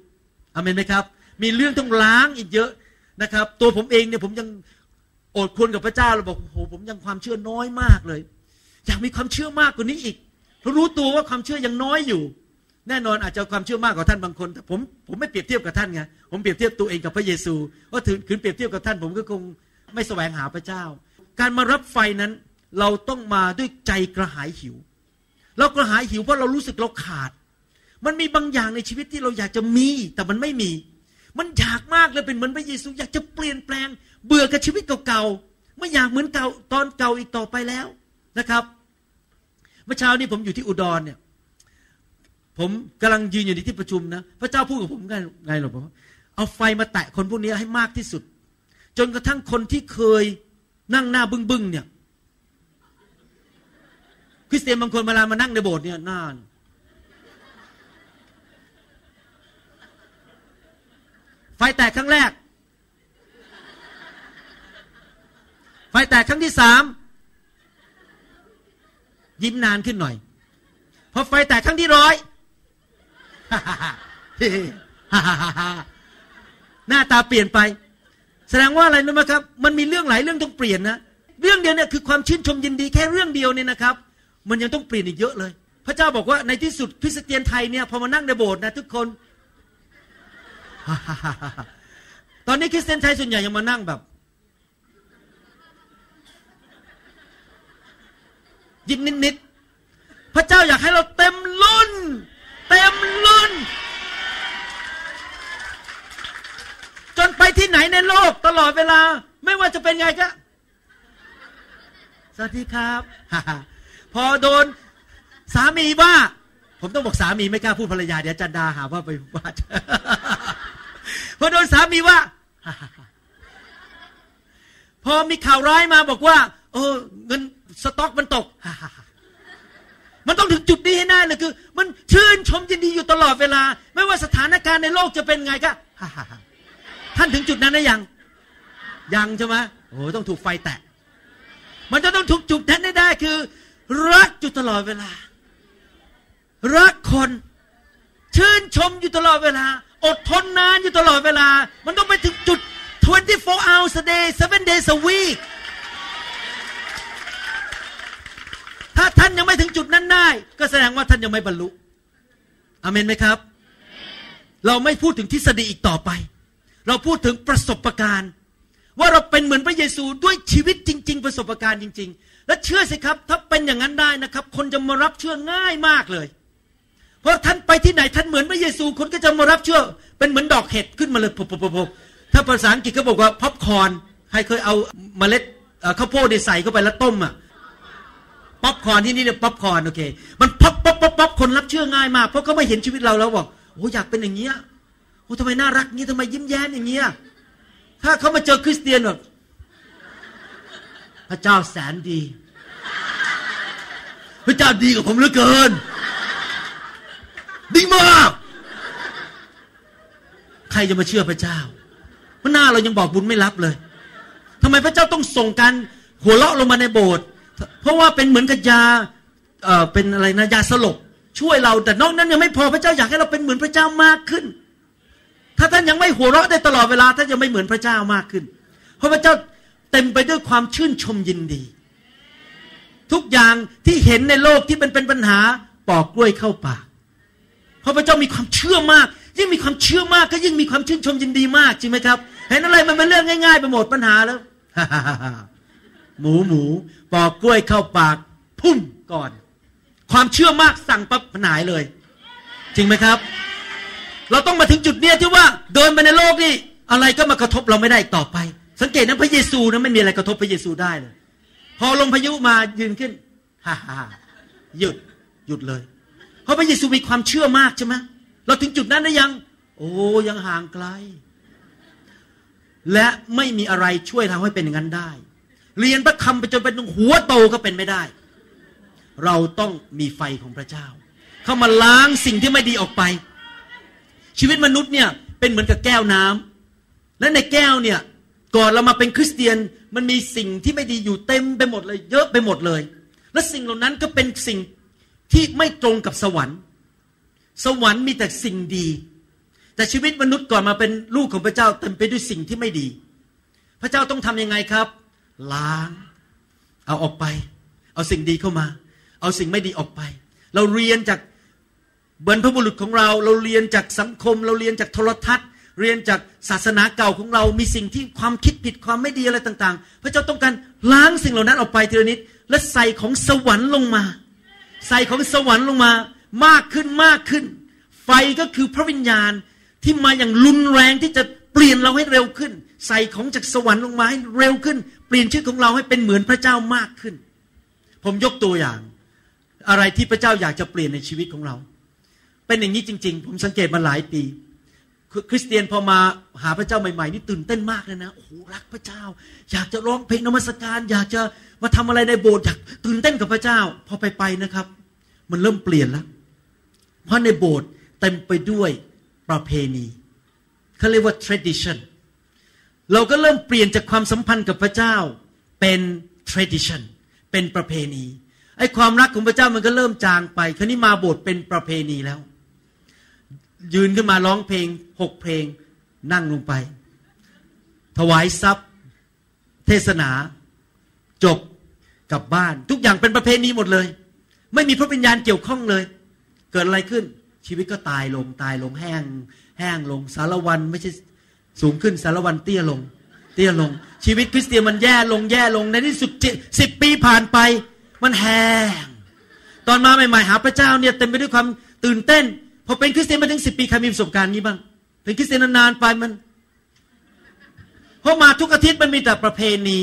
อเมนไหมครับ มีเรื่องต้องล้างอีกเยอะนะครับ ตัวผมเองเนี่ยผมยังอดควรกับพระเจ้าเราบอกโอ้โหผมยังความเชื่อน้อยมากเลย อยากมีความเชื่อมากกว่านี้อีกเพราะรู้ตัวว่าความเชื่อยังน้อยอยู่ แน่นอนอาจจะความเชื่อมากกว่าท่านบางคนแต่ผมผมไม่เปรียบเทียบกับท่านไงผมเปรียบเทียบตัวเองกับพระเยซูว่าถึงคืนเปรียบเทียบกับท่านผมก็คงไม่แสวงหาพระเจ้า การมารับไฟนั้น เราต้องมาด้วยใจกระหายหิว เรากระหายหิวเพราะเรารู้สึกเราขาด มันมีบางอย่างในชีวิตที่เราอยากจะมี แต่มันไม่มี มันอยากมากเลยเป็นเหมือนพระเยซูอยากจะเปลี่ยนแปลง เบื่อกับชีวิตเก่าๆไม่อยากเหมือนเก่าตอนเก่าอีกต่อไปแล้วนะครับ เมื่อเช้านี้ผมอยู่ที่อุดรเนี่ย ผมกำลังยืนอยู่ในที่ประชุมนะพระเจ้าพูดกับผมไงหรอบอกเอาไฟมาแตะคนพวกนี้ให้มากที่สุด จนกระทั่งคนที่เคยนั่งหน้าบึ้งบึ้งเนี่ย คริสเตียนบางคนเวลามานั่งในโบสถ์เนี่ยน้าไฟแตกครั้งแรก ไฟแตกครั้งที่สามยิ้มนานขึ้นหน่อยพอไฟแตกครั้งที่ร้อยหน้าตาเปลี่ยนไป แสดงว่าอะไรรู้ไหมครับ มันมีเรื่องหลายเรื่องต้องเปลี่ยนนะ เรื่องเดียวเนี่ยคือความชื่นชมยินดีแค่เรื่องเดียวเนี่ยนะครับ มันยังต้องเปลี่ยนอีกเยอะเลย พระเจ้าบอกว่าในที่สุดคริสเตียนไทยเนี่ยพอมานั่งในโบสถ์นะทุกคน ตอนนี้คริสเตียนไทยส่วนใหญ่ยังมานั่งแบบ ยิ้มนิดๆพระเจ้าอยากให้เราเต็มล้นเต็มล้นจนไปที่ไหนในโลกตลอดเวลา ไม่ว่าจะเป็นไงก็สวัสดีครับ พอโดนสามีว่า ผมต้องบอกสามีไม่กล้าพูดภรรยาเดี๋ยวจันดาหาว่าไปว่าพอโดนสามีว่า พอมีข่าวร้ายมาบอกว่าเออเงินสต็อกมันตก มันต้องถึงจุดนี้ให้ได้เลยคือ มันชื่นชมยินดีอยู่ตลอดเวลา ไม่ว่าสถานการณ์ในโลกจะเป็นไงก็ท่านถึงจุดนั้นได้ยัง ยังใช่ไหมโอ้ต้องถูกไฟแตะมันจะต้องถูกจุดนั้นได้ได้คือ รักอยู่ตลอดเวลา รักคนชื่นชมอยู่ตลอดเวลา อดทนนานอยู่ตลอดเวลา มันต้องไปถึงจุด 24 hours a day 7 days a week ถ้าท่านยังไม่ถึงจุดนั้นได้ ก็แสดงว่าท่านยังไม่บรรลุอเมนไหมครับ เราไม่พูดถึงทฤษฎีอีกต่อไป เราพูดถึงประสบการณ์ ว่าเราเป็นเหมือนพระเยซูด้วยชีวิตจริง ๆ ประสบการณ์จริงๆ และเชื่อสิครับ ถ้าเป็นอย่างนั้นได้นะครับ คนจะมารับเชื่อง่ายมากเลย เพราะท่านไปที่ไหนท่านเหมือนพระเยซู คนก็จะมารับเชื่อ เป็นเหมือนดอกเห็ดขึ้นมาเลยปบๆถ้าภาษาอังกฤษก็บอกว่าพับคอนใครเคยเอาเมล็ดข้าวโพดใส่เข้าไปแล้วต้มอะป๊อปคอนที่นี่เรียกป๊อปคอนโอเค มัน pop pop pop pop คนรับเชื่อง่ายมาก เพราะเขาไม่เห็นชีวิตเราแล้วบอกโอ้อยากเป็นอย่างเงี้ยโอ้ทำไมน่ารักงี้ทำไมยิ้มแย้มอย่างเงี้ยถ้าเขามาเจอคริสเตียนแบบ พระเจ้าแสนดี พระเจ้าดีกับผมเหลือเกิน ดีมาก ใครจะมาเชื่อพระเจ้าเพราะหน้าเรายังบอกบุญไม่รับเลยทำไมพระเจ้าต้องส่งการหัวเราะลงมาในโบสถ์เพราะว่าเป็นเหมือนกับยาเอ่อเป็นอะไรนะยาสลบช่วยเราแต่นอกนั้นยังไม่พอพระเจ้าอยากให้เราเป็นเหมือนพระเจ้ามากขึ้น ถ้าท่านยังไม่หัวเราะได้ตลอดเวลาท่านจะไม่เหมือนพระเจ้ามากขึ้น เพราะพระเจ้า เต็มไปด้วยความชื่นชมยินดี ทุกอย่างที่เห็นในโลกที่มันเป็นปัญหาปอกกล้วยเข้าปากเพราะพระเจ้ามีความเชื่อมาก ยิ่งมีความเชื่อมากก็ยิ่งมีความชื่นชมยินดีมากจริงไหมครับ เห็นอะไรมันเป็นเรื่องง่ายๆไปหมดปัญหาแล้วหมูหมูปอกกล้วยเข้าปาก พุ่มก่อน ความเชื่อมากสั่งปั๊บหายเลย จริงไหมครับ เราต้องมาถึงจุดเนี้ยที่ว่าเดินไปในโลกนี่อะไรก็มากระทบเราไม่ได้อีกต่อไป สังเกตนะพระเยซูนะไม่มีอะไรกระทบพระเยซูได้เลย พอลมพายุมายืนขึ้นฮ่าฮ่าหยุดหยุดเลย เพราะพระเยซูมีความเชื่อมากใช่ไหมเราถึงจุดนั้นได้ยัง โอ้ยังห่างไกล และไม่มีอะไรช่วยทำให้เป็นอย่างนั้นได้ เรียนพระคำไปจนเป็นหัวโตก็เป็นไม่ได้ เราต้องมีไฟของพระเจ้า เข้ามาล้างสิ่งที่ไม่ดีออกไป ชีวิตมนุษย์เนี่ยเป็นเหมือนกับแก้วน้ำและในแก้วเนี่ย ก่อนเรามาเป็นคริสเตียนมันมีสิ่งที่ไม่ดีอยู่เต็มไปหมดเลย เยอะไปหมดเลย และสิ่งเหล่านั้นก็เป็นสิ่งที่ไม่ตรงกับสวรรค์ สวรรค์มีแต่สิ่งดี แต่ชีวิตมนุษย์ก่อนมาเป็นลูกของพระเจ้าเต็มไปด้วยสิ่งที่ไม่ดี พระเจ้าต้องทำยังไงครับ ล้าง เอาออกไป เอาสิ่งดีเข้ามา เอาสิ่งไม่ดีออกไป เราเรียนจากบรรพบุรุษของเรา เราเรียนจากสังคม เราเรียนจากโทรทัศน์ เรียนจากศาสนาเก่าของเรา มีสิ่งที่ความคิดผิดความไม่ดีอะไรต่างๆ พระเจ้าต้องการล้างสิ่งเหล่านั้นออกไปทีละนิด และใส่ของสวรรค์ลงมา ใส่ของสวรรค์ลงมา มากขึ้นมากขึ้น ไฟก็คือพระวิญญาณที่มาอย่างรุนแรงที่จะเปลี่ยนเราให้เร็วขึ้น ใส่ของจากสวรรค์ลงมาให้เร็วขึ้น เปลี่ยนชีวิตของเราให้เป็นเหมือนพระเจ้ามากขึ้น ผมยกตัวอย่าง อะไรที่พระเจ้าอยากจะเปลี่ยนในชีวิตของเรา เป็นอย่างนี้จริง ๆ ผมสังเกตมาหลายปี คริสเตียนพอมาหาพระเจ้าใหม่ๆนี่ตื่นเต้นมากเลยนะโอ้โหรักพระเจ้า อยากจะร้องเพลงนมัสการ อยากจะมาทำอะไรในโบสถ์อยากตื่นเต้นกับพระเจ้า พอไปไปนะครับ มันเริ่มเปลี่ยนแล้วเพราะในโบสถ์เต็มไปด้วยประเพณีเขาเรียกว่า tradition เราก็เริ่มเปลี่ยนจากความสัมพันธ์กับพระเจ้าเป็น tradition เป็นประเพณีไอ้ความรักของพระเจ้ามันก็เริ่มจางไปคราวนี้มาโบสถ์เป็นประเพณีแล้ว ยืนขึ้นมาร้องเพลงหกเพลง นั่งลงไป ถวายทรัพย์ เทศนา จบกลับบ้าน ทุกอย่างเป็นประเพณีหมดเลย ไม่มีพระวิญญาณเกี่ยวข้องเลย เกิดอะไรขึ้น ชีวิตก็ตายลงตายลงแห้ง แห้งลงสารวันไม่ใช่สูงขึ้นสารวันเตี้ยลง เตี้ยลง ชีวิตคริสเตียนมันแย่ลงแย่ลงในที่สุดสิบปีผ่านไป มันแห้งตอนมาใหม่ๆหาพระเจ้าเนี่ยเต็มไปด้วยความตื่นเต้น พอเป็นคริสเตียนมาถึงสิบปีใครมีประสบการณ์นี้บ้าง เป็นคริสเตียนนานๆไปมันเพราะมาทุกอาทิตย์มันมีแต่ประเพณี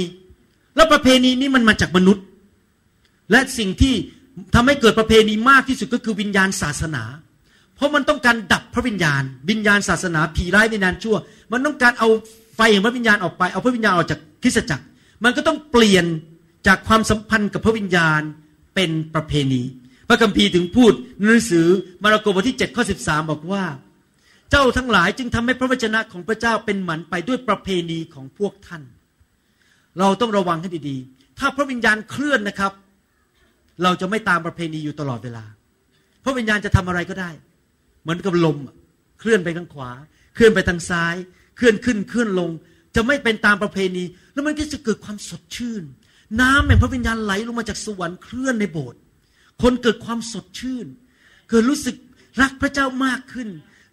แล้วประเพณีนี้มันมาจากมนุษย์ และสิ่งที่ทำให้เกิดประเพณีมากที่สุดก็คือวิญญาณศาสนา เพราะมันต้องการดับพระวิญญาณ วิญญาณศาสนาผีร้ายวิญญาณชั่ว มันต้องการเอาไฟแห่งพระวิญญาณออกไปเอาพระวิญญาณออกจากคริสตจักร มันก็ต้องเปลี่ยนจากความสัมพันธ์กับพระวิญญาณเป็นประเพณี พระคัมภีร์ถึงพูดในหนังสือมาระโกบทที่7ข้อ13 บอกว่า เจ้าทั้งหลายจึงทำให้พระวจนะของพระเจ้าเป็นหมันไปด้วยประเพณีของพวกท่าน เราต้องระวังให้ดีๆ ถ้าพระวิญญาณเคลื่อนนะครับ เราจะไม่ตามประเพณีอยู่ตลอดเวลา พระวิญญาณจะทำอะไรก็ได้ เหมือนกับลมเคลื่อนไปทางขวา เคลื่อนไปทางซ้าย เคลื่อนขึ้นเคลื่อนลง จะไม่เป็นตามประเพณี แล้วมันก็จะเกิดความสดชื่น น้ำแห่งพระวิญญาณไหลลงมาจากสวรรค์เคลื่อนในโบสถ์ คนเกิดความสดชื่น เกิดรู้สึกรักพระเจ้ามากขึ้น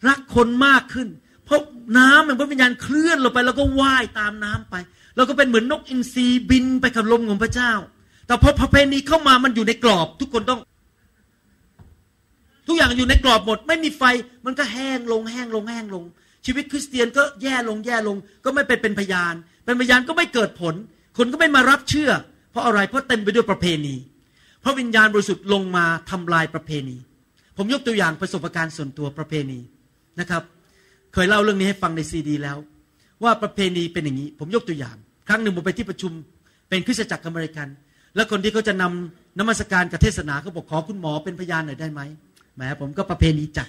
รักคนมากขึ้น เพราะน้ำแห่งพระวิญญาณเคลื่อนลงไปแล้วก็ว่ายตามน้ำไปเราก็เป็นเหมือนนกอินทรีบินไปกับลมของพระเจ้า แต่พอประเพณีเข้ามามันอยู่ในกรอบ ทุกคนต้อง ทุกอย่างอยู่ในกรอบหมด ไม่มีไฟมันก็แห้งลงแห้งลงแห้งลง ชีวิตคริสเตียนก็แย่ลงแย่ลง ก็ไม่ไปเป็นพยาน เป็นพยานก็ไม่เกิดผล คนก็ไม่มารับเชื่อ เพราะอะไรเพราะเต็มไปด้วยประเพณี พระวิญญาณบริสุทธิ์ลงมาทำลายประเพณี ผมยกตัวอย่างประสบการณ์ส่วนตัวประเพณีนะครับ เคยเล่าเรื่องนี้ให้ฟังในซีดี แล้ว ว่าประเพณีเป็นอย่างนี้ ผมยกตัวอย่าง ครั้งหนึ่งผมไปที่ประชุมเป็นคริสตจักรอเมริกัน แล้วคนที่เขาจะนำนมัสการกับเทศนาเขาบอกขอคุณหมอเป็นพยานหน่อยได้ไหมแหมผมก็ประเพณีจัด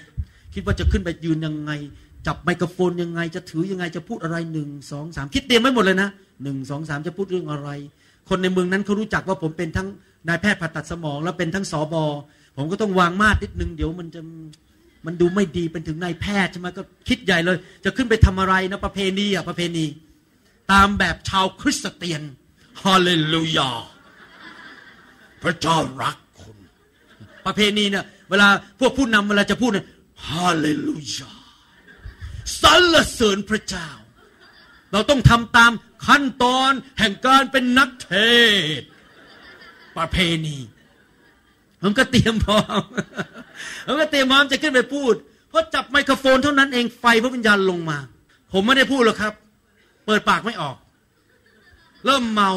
คิดว่าจะขึ้นไปยืนยังไง จับไมโครโฟนยังไง จะถือยังไงจะพูดอะไรหนึ่งสองสามคิดเตรียมไว้หมดเลยนะหนึ่งสองสามจะพูดเรื่องอะไร คนในเมืองนั้นเขารู้จักว่าผมเป็นทั้ง นายแพทย์ผ่าตัดสมอง แล้วเป็นทั้งสอบอผมก็ต้องวางมาดนิดนึง เดี๋ยวมันจะมันดูไม่ดีเป็นถึงนายแพทย์ใช่ไหมก็คิดใหญ่เลย จะขึ้นไปทำอะไรนะประเพณีอะประเพณี ตามแบบชาวคริสเตียนฮาเลลูยาพระเจ้ารักคุณ ประเพณีเนี่ยเวลาพวกผู้นำเวลาจะพูดเนี่ยฮาเลลูยาสรรเสริญพระเจ้า เราต้องทำตามขั้นตอนแห่งการเป็นนักเทศ ประเพณี ผมก็เตรียมพร้อมผมก็เตรียมพร้อมจะขึ้นไปพูดพอจับไมโครโฟนเท่านั้นเองไฟพระวิญญาณลงมา ผมไม่ได้พูดหรอกครับ เปิดปากไม่ออก เริ่มเมา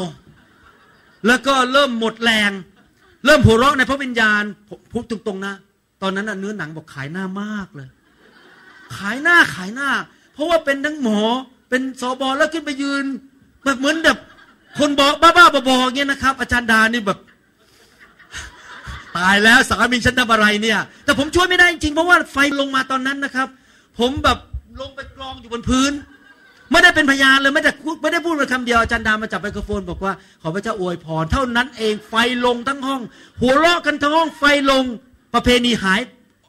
แล้วก็เริ่มหมดแรง เริ่มหัวเราะในพระวิญญาณพูดตรงๆนะ ตอนนั้นเนื้อหนังบอกขายหน้ามากเลย ขายหน้าขายหน้า เพราะว่าเป็นทั้งหมอ เป็นสอบอแล้วขึ้นไปยืนแบบเหมือนแบบคนบอกบ้าๆบอๆเงี้ยนะครับ อาจารย์ดานี่แบบ ตายแล้วสามีฉันทำอะไรเนี่ย แต่ผมช่วยไม่ได้จริงเพราะว่าไฟลงมาตอนนั้นนะครับ ผมแบบลงไปกรองอยู่บนพื้น ไม่ได้เป็นพยานเลยไม่ได้พูดไม่ได้พูดเลยคำเดียวอาจารย์ดามาจับไมโครโฟน บอกว่าขอพระเจ้าอวยพร เท่านั้นเองไฟลงทั้งห้อง หัวเราะกันทั้งห้องไฟลงประเพณีหาย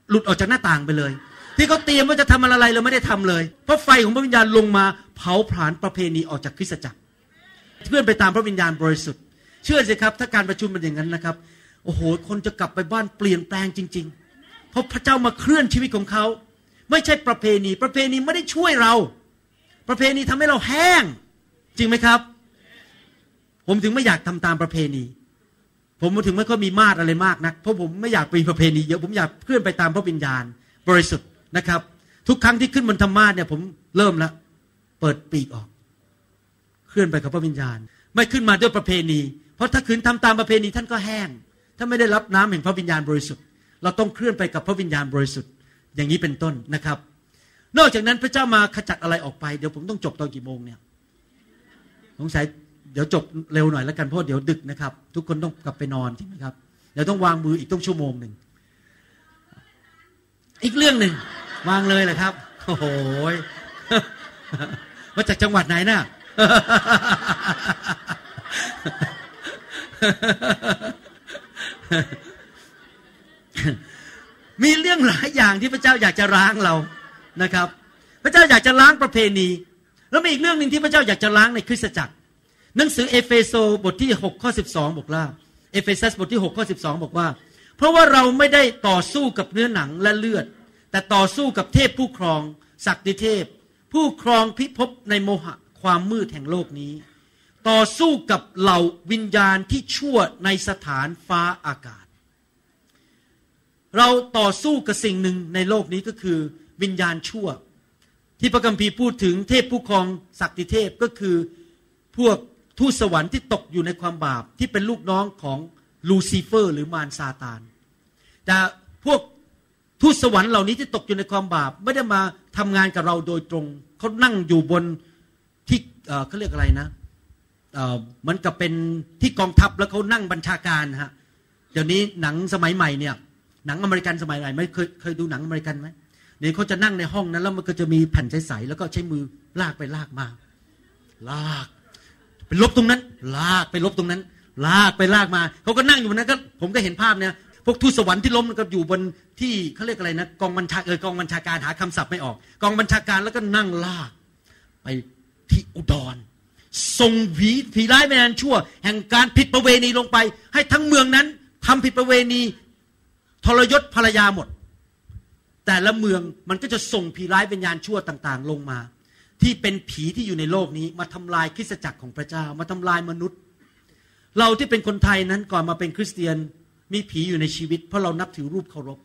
หลุดออกจากหน้าต่างไปเลย ที่เขาเตรียมว่าจะทำอะไรเราไม่ได้ทำเลย เพราะไฟของพระวิญญาณลงมาเผาผลาญประเพณีออกจากคริสตจักร เพื่อนไปตามพระวิญญาณบริสุทธิ์ เชื่อสิครับ ถ้าการประชุมเป็นอย่างนั้นนะครับ โอ้โห คนจะกลับไปบ้านเปลี่ยนแปลงจริง ๆ เพราะพระเจ้ามาเคลื่อนชีวิตของเขา ไม่ใช่ประเพณี ประเพณีไม่ได้ช่วยเรา ประเพณีทำให้เราแห้ง จริงไหมครับ ผมถึงไม่อยากทำตามประเพณี ผมถึงไม่ค่อยมีมาตรอะไรมากนัก เพราะผมไม่อยากมีประเพณีเยอะ ผมอยากเคลื่อนไปตามพระวิญญาณ บริสุทธิ์นะครับ ทุกครั้งที่ขึ้นบนธรรมาสเนี่ย ผมเริ่มแล้วเปิดปีกออก เคลื่อนไปกับพระวิญญาณ ไม่ขึ้นมาด้วยประเพณี เพราะถ้าขืนทำตามประเพณีท่านก็แห้ง ถ้าไม่ได้รับน้ำแห่งพระวิญญาณบริสุทธิ์ เราต้องเคลื่อนไปกับพระวิญญาณบริสุทธิ์ อย่างนี้เป็นต้นนะครับ นอกจากนั้นพระเจ้ามาขจัดอะไรออกไปเดี๋ยวผมต้องจบตอนกี่โมงเนี่ยสงสัยเดี๋ยวจบเร็วหน่อยแล้วกันเพราะเดี๋ยวดึกนะครับ ทุกคนต้องกลับไปนอนใช่ไหมครับเดี๋ยวต้องวางมืออีกต้องชั่วโมงหนึ่งอีกเรื่องหนึ่งวางเลยแหละครับโอ้โหมาจากจังหวัดไหนน่ะ มีเรื่องหลายอย่างที่พระเจ้าอยากจะล้างเรานะครับ พระเจ้าอยากจะล้างประเพณี แล้วมีอีกเรื่องหนึ่งที่พระเจ้าอยากจะล้างในคริสตจักร หนังสือเอเฟโซบทที่6ข้อ12 บอกว่าเอเฟซัสบทที่6ข้อ12 บอกว่า เพราะว่าเราไม่ได้ต่อสู้กับเนื้อหนังและเลือด แต่ต่อสู้กับเทพผู้ครอง ศักดิเทพ ผู้ครองพิภพในโมหะความมืดแห่งโลกนี้ ต่อสู้กับเหล่าวิญญาณที่ชั่วในสถานฟ้าอากาศ เราต่อสู้กับสิ่งหนึ่งในโลกนี้ก็คือ วิญญาณชั่ว ที่พระคัมภีร์พูดถึงเทพผู้ครองศักดิเทพก็คือพวกทูตสวรรค์ที่ตกอยู่ในความบาปที่เป็นลูกน้องของลูซิเฟอร์ หรือมารซาตาน แต่พวกทูตสวรรค์เหล่านี้ที่ตกอยู่ในความบาปไม่ได้มาทำงานกับเราโดยตรง เขานั่งอยู่บนที่เเขาเรียกอะไรนะ เหมันกับเป็นที่กองทัพแล้วเขานั่งบัญชาการฮะเดี๋ยวนี้หนังสมัยใหม่เนี่ยหนังอเมริกันสมัยใหม่ไม่เคยเคยดูหนังอเมริกันไหมเดี๋ยวเขาจะนั่งในห้องนั้นแล้วมันก็จะมีแผ่นใสๆแล้วก็ใช้มือลากไปลากมา ลาก ไปลบตรงนั้น ลากไปลบตรงนั้น ลากไปลากมาเขาก็นั่งอยู่บนนั้นก็ผมก็เห็นภาพเนี่ยพวกทูตสวรรค์ที่ล้มก็อยู่บนที่เขาเรียกอะไรนะกองบัญชาเออกองบัญชาการหาคำศัพท์ไม่ออก กองบัญชาการแล้วก็นั่งลาก ไปที่อุดร ส่งผีผีร้ายแมนชั่ว แห่งการผิดประเวณีลงไป ให้ทั้งเมืองนั้นทำผิดประเวณีทรยศภรรยาหมด แต่ละเมืองมันก็จะส่งผีร้ายวิญญาณชั่วต่าง ๆ ลงมา ที่เป็นผีที่อยู่ในโลกนี้มาทำลายคริสตจักรของพระเจ้ามาทำลายมนุษย์ เราที่เป็นคนไทยนั้นก่อนมาเป็นคริสเตียนมีผีอยู่ในชีวิต เพราะเรานับถือรูปเคารพ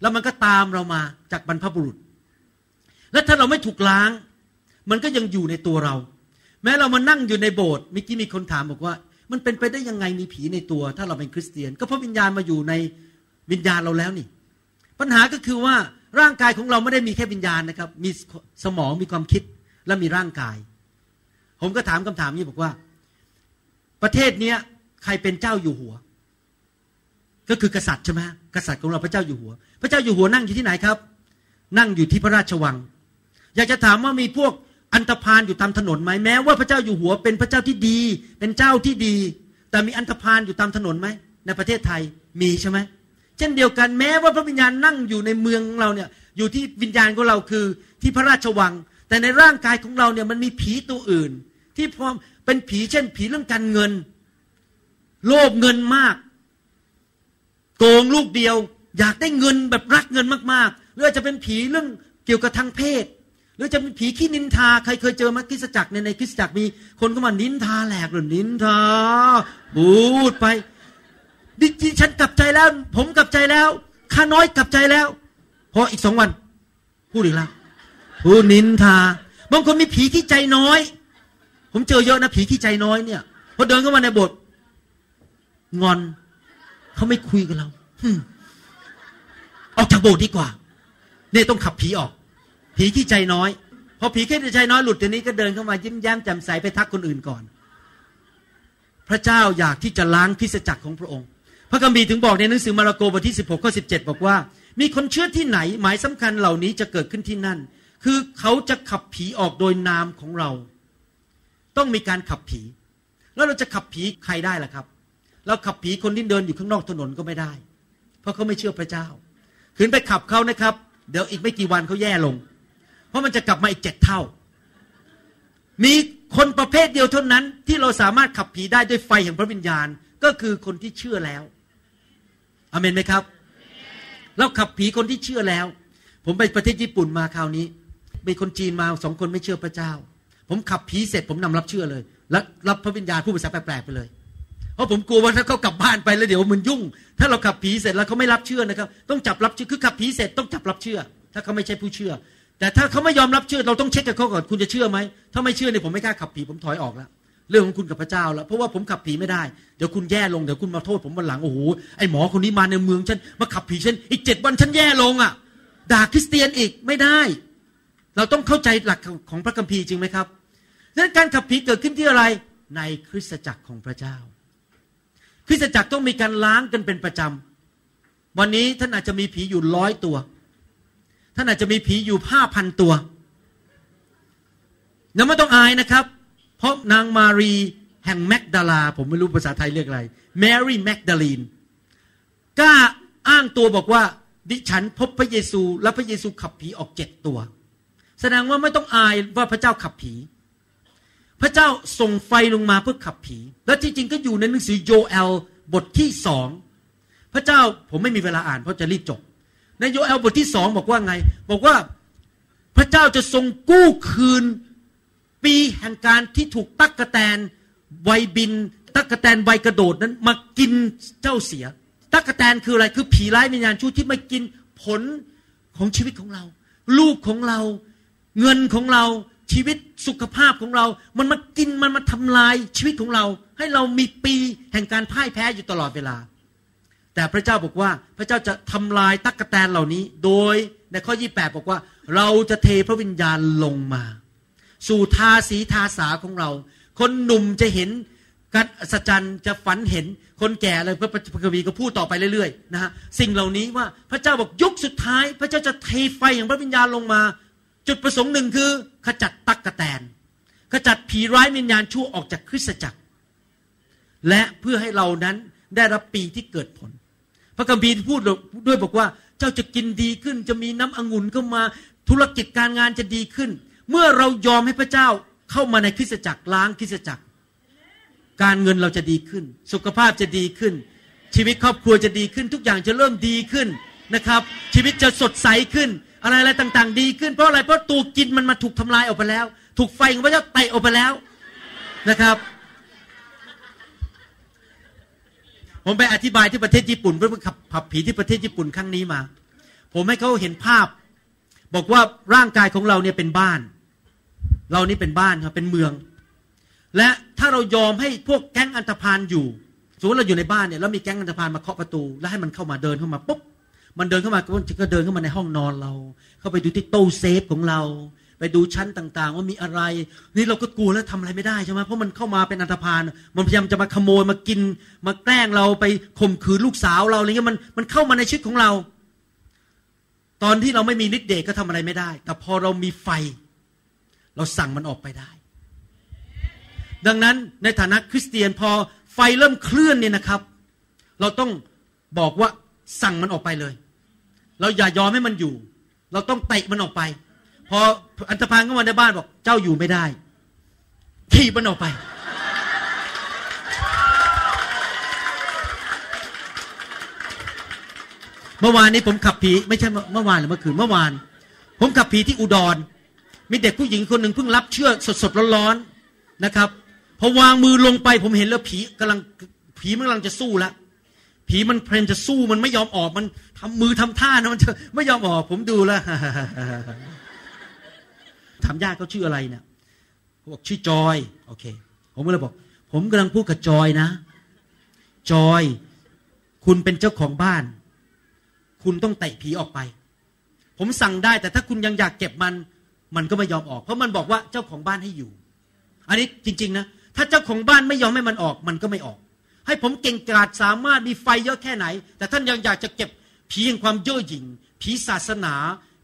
แล้วมันก็ตามเรามาจากบรรพบุรุษ และถ้าเราไม่ถูกล้าง มันก็ยังอยู่ในตัวเรา แม้เรามานั่งอยู่ในโบสถ์เมื่อกี้มีคนถามบอกว่า มันเป็นไปได้ยังไงมีผีในตัว ถ้าเราเป็นคริสเตียน ก็เพราะวิญญาณมาอยู่ในวิญญาณเราแล้วนี่ ปัญหาก็คือว่าร่างกายของเราไม่ได้มีแค่วิญญาณนะครับ มีสมองมีความคิดและมีร่างกาย ผมก็ถามคำถามนี้บอกว่า ประเทศเนี้ยใครเป็นเจ้าอยู่หัว ก็คือกษัตริย์ใช่ไหมกษัตริย์ของเราพระเจ้าอยู่หัว พระเจ้าอยู่หัวนั่งอยู่ที่ไหนครับ นั่งอยู่ที่พระราชวัง อยากจะถามว่ามีพวก อันธพาลอยู่ตามถนนไหมแม้ว่าพระเจ้าอยู่หัวเป็นพระเจ้าที่ดี เป็นเจ้าที่ดี แต่มีอันธพาลอยู่ตามถนนไหมในประเทศไทยมีใช่ไหมเช่นเดียวกันแม้ว่าพระวิญญาณนั่งอยู่ในเมืองของเราเนี่ยอยู่ที่วิญญาณของเราคือที่พระราชวัง แต่ในร่างกายของเราเนี่ยมันมีผีตัวอื่น ที่พร้อมเป็นผีเช่น ผีเรื่องการเงิน โลภเงินมาก โกงลูกเดียว อยากได้เงินแบบรักเงินมากๆหรืออาจจะเป็นผีเรื่องเกี่ยวกับทางเพศ หรือจะเป็นผีขี้นินทา ใครเคยเจอมาคริสจักรในในคริสจักรมี คนก็มานินทาแหลกหรือนินทาบูดไปดิจิฉันกลับใจแล้ว ผมกลับใจแล้วข้าน้อยกลับใจแล้ว พออีกสองวัน พูดอีกแล้วพูดนินทาบางคนมีผีที่ใจน้อย ผมเจอเยอะนะผีที่ใจน้อยเนี่ยพอเดินเข้ามาในโบสถ์งอนเขาไม่คุยกับเราออกจากโบสถ์ดีกว่า เนี่ยต้องขับผีออก ผีที่ใจน้อย พอผีแค่ใจน้อยหลุดทีนี้ก็เดินเข้ามายิ้มแย้มแจ่มใสไปทักคนอื่นก่อน พระเจ้าอยากที่จะล้างคริสจักรของพระองค์ พระคัมภีร์ถึงบอกในหนังสือมาระโกบทที่ 16ข้อ17บอกว่า มีคนเชื่อที่ไหนหมายสำคัญเหล่านี้จะเกิดขึ้นที่นั่น คือเขาจะขับผีออกโดยนามของเรา ต้องมีการขับผี แล้วเราจะขับผีใครได้ล่ะครับ เราขับผีคนที่เดินอยู่ข้างนอกถนนก็ไม่ได้ เพราะเขาไม่เชื่อพระเจ้าขืนไปขับเขานะครับ เดี๋ยวอีกไม่กี่วันเขาแย่ลง เพราะมันจะกลับมาอีกเจ็ดเท่า มีคนประเภทเดียวเท่านั้น ที่เราสามารถขับผีได้ด้วยไฟแห่งพระวิญญาณ ก็คือคนที่เชื่อแล้วอเมนไหมครับ เราขับผีคนที่เชื่อแล้ว ผมไปประเทศญี่ปุ่นมาคราวนี้มีคนจีนมาสองคนไม่เชื่อพระเจ้า ผมขับผีเสร็จผมนำรับเชื่อเลย แล้วรับพระวิญญาณผู้ภาษาแปลกๆไปเลยเพราะผมกลัวว่าถ้าเขากลับบ้านไปแล้วเดี๋ยวมันยุ่ง ถ้าเราขับผีเสร็จแล้วเขาไม่รับเชื่อนะครับ ต้องจับรับเชื่อคือขับผีเสร็จต้องจับรับเชื่อ ถ้าเขาไม่ใช่ผู้เชื่อ แต่ถ้าเขาไม่ยอมรับเชื่อเราต้องเช็คกับเขาก่อนคุณจะเชื่อไหมถ้าไม่เชื่อเนี่ยผมไม่กล้าขับผีผมถอยออกแล้วเรื่องของคุณกับพระเจ้าแล้วเพราะว่าผมขับผีไม่ได้เดี๋ยวคุณแย่ลงเดี๋ยวคุณมาโทษผมวันหลังโอ้โหไอหมอคนนี้มาในเมืองฉันมาขับผีฉันอีกเจ็ดวันฉันแย่ลงอะ ด่าคริสเตียนอีกไม่ได้ เราต้องเข้าใจหลักของพระคัมภีร์จริงไหมครับดังนั้นการขับผีเกิดขึ้นที่อะไรในคริสตจักรของพระเจ้า คริสตจักรต้องมีการล้างกันเป็นประจำวันนี้ท่านอาจจะมีผีอยู่ร้อยตัว ท่านอาจจะมีผีอยู่ห้าพันตัวแล้วไม่ต้องอายนะครับ เพราะนางมารีแห่งแมกดาลา ผมไม่รู้ภาษาไทยเรียกอะไรแมรี่แมกดาลีนกล้าอ้างตัวบอกว่า ดิฉันพบพระเยซู และพระเยซูขับผีออกเจ็ดตัว แสดงว่าไม่ต้องอายว่าพระเจ้าขับผี พระเจ้าส่งไฟลงมาเพื่อขับผี และจริงๆก็อยู่ในหนังสือโยเอลบทที่สองพระเจ้าผมไม่มีเวลาอ่านเพราะจะรีบจบ ในโยเอลบทที่สองบอกว่าไง บอกว่าพระเจ้าจะทรงกู้คืนปีแห่งการที่ถูกตักกะแตนไวบิน ตักกะแตนไวกระโดดนั้นมากินเจ้าเสีย ตักกะแตนคืออะไรคือผีร้ายวิญญาณชั่วที่มากินผลของชีวิตของเรา ลูกของเรา เงินของเราชีวิตสุขภาพของเรา มันมากินมันมาทำลายชีวิตของเรา ให้เรามีปีแห่งการพ่ายแพ้อยู่ตลอดเวลา แต่พระเจ้าบอกว่าพระเจ้าจะทำลายตักกะแตนเหล่านี้ โดยในข้อ 28 บอกว่า เราจะเทพระวิญญาณลงมา สู่ทาสีทาสาของเรา คนหนุ่มจะเห็นการอัศจรรย์จะฝันเห็นคนแก่เลยพระพระกวีก็พูดต่อไปเรื่อยๆนะฮะสิ่งเหล่านี้ว่าพระเจ้าบอกยุคสุดท้าย พระเจ้าจะเทไฟอย่างพระวิญญาณลงมา จุดประสงค์หนึ่งคือ ขจัดตักกะแตน ขจัดผีร้ายวิญญาณชั่วออกจากคริสตจักร และเพื่อให้เรานั้นได้รับปีที่เกิดผล พระคัมภีร์พูดด้วยบอกว่า เจ้าจะกินดีขึ้น จะมีน้ำองุ่นเข้ามาธุรกิจการงานจะดีขึ้น เมื่อเรายอมให้พระเจ้าเข้ามาในคริสตจักรล้างคริสตจักร การเงินเราจะดีขึ้น สุขภาพจะดีขึ้น ชีวิตครอบครัวจะดีขึ้น ทุกอย่างจะเริ่มดีขึ้นนะครับ ชีวิตจะสดใสขึ้น อะไรอะไรต่างๆ ดีขึ้นเพราะอะไรเพราะตัวกินมันมาถูกทำลายออกไปแล้ว ถูกไฟของพระเจ้าเตะออกไปแล้วนะครับ ผมไปอธิบายที่ประเทศญี่ปุ่นเพื่อขับผับผีที่ประเทศญี่ปุ่นครั้งนี้มา ผมให้เขาเห็นภาพ บอกว่าร่างกายของเราเนี่ยเป็นบ้าน เรานี่เป็นบ้านครับเป็นเมือง และถ้าเรายอมให้พวกแก๊งอันธพาลอยู่สมมติเราอยู่ในบ้านเนี่ยแล้วมีแก๊งอันธพาลมาเคาะประตู แล้วให้มันเข้ามาเดินเข้ามาปุ๊บมันเดินเข้ามาก็เดินเข้ามาในห้องนอนเรา เข้าไปดูที่ตู้เซฟของเรา ไปดูชั้นต่างๆ ว่ามีอะไร นี่เราก็กลัวแล้วทำอะไรไม่ได้ใช่ไหมเพราะมันเข้ามาเป็นอันธพาลมันพยายามจะมาขโมยมากิน มาแกล้งเราไปข่มขืนลูกสาวเราอะไรเงี้ยมันมันเข้ามาในชีวิตของเรา ตอนที่เราไม่มีฤทธิ์เดชก็ทำอะไรไม่ได้ แต่พอเรามีไฟ เราสั่งมันออกไปได้ ดังนั้นในฐานะคริสเตียนพอไฟเริ่มเคลื่อนเนี่ยนะครับ เราต้องบอกว่าสั่งมันออกไปเลย เราอย่ายอมให้มันอยู่ เราต้องเตะมันออกไป พออันธพาลเข้ามาในบ้านบอกเจ้าอยู่ไม่ได้ถีบมันออกไป เมื่อวานนี้ผมขับผีไม่ใช่เมื่อวานหรือเมื่อคืนเมื่อวาน ผมขับผีที่อุดร มีเด็กผู้หญิงคนหนึ่งเพิ่งรับเชื่อสดๆร้อนๆนะครับพอวางมือลงไปผมเห็นแล้วผีกำลังผีมันกำลังจะสู้แล้วผีมันเพลนจะสู้มันไม่ยอมออกมันทำมือทำท่านะมันจะไม่ยอมออก ผมดูแล้ว ถามญาติเขาชื่ออะไรเนี่ยเขาบอกชื่อจอยโอเค ผมก็เลยบอก ผมกำลังพูดกับจอยนะ จอย คุณเป็นเจ้าของบ้าน คุณต้องเตะผีออกไป ผมสั่งได้แต่ถ้าคุณยังอยากเก็บมัน มันก็ไม่ยอมออก เพราะมันบอกว่าเจ้าของบ้านให้อยู่ อันนี้จริง ๆ นะ ถ้าเจ้าของบ้านไม่ยอมให้มันออก มันก็ไม่ออก ให้ผมเก่งกาจสามารถมีไฟเยอะแค่ไหน แต่ท่านยังอยากจะเก็บผีแห่งความเย่อหยิ่งผีศาสนา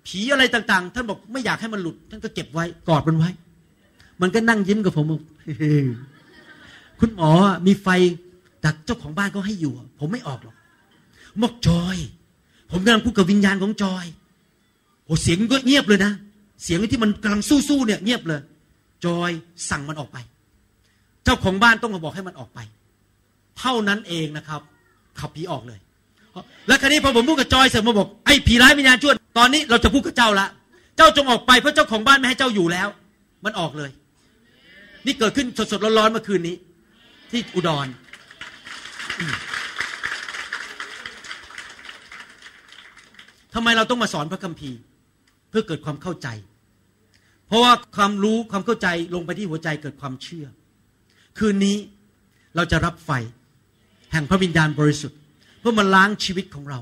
ผีอะไรต่าง ๆ ท่านบอกไม่อยากให้มันหลุด ท่านก็เก็บไว้กอดมันไว้ มันก็นั่งยิ้มกับผมบอกคุณหมอมีไฟแต่เจ้าของบ้านก็ให้อยู่ ผมไม่ออกหรอกบอกจอย ผมกำลังพูดกับวิญญาณของจอยโอ้เสียงก็เงียบเลยนะเสียงที่มันกำลังสู้ๆเนี่ย เงียบเลย จอยสั่งมันออกไป เจ้าของบ้านต้องมาบอกให้มันออกไป เท่านั้นเองนะครับ ขับผีออกเลย แล้วคราวนี้พอผมพูดกับจอยเสร็จมาบอกไอ้ผีร้ายวิญญาณชั่วตอนนี้เราจะพูดกับเจ้าละ เจ้าจงออกไปเพราะเจ้าของบ้านไม่ให้เจ้าอยู่แล้ว มันออกเลย นี่เกิดขึ้นสดๆร้อนๆเมื่อคืนนี้ ที่อุดร ทำไมเราต้องมาสอนพระคัมภีร์ เพื่อเกิดความเข้าใจ เพราะว่าความรู้ความเข้าใจลงไปที่หัวใจเกิดความเชื่อ คืนนี้เราจะรับไฟ แห่งพระวิญญาณบริสุทธิ์ พื่อมาล้างชีวิตของเรา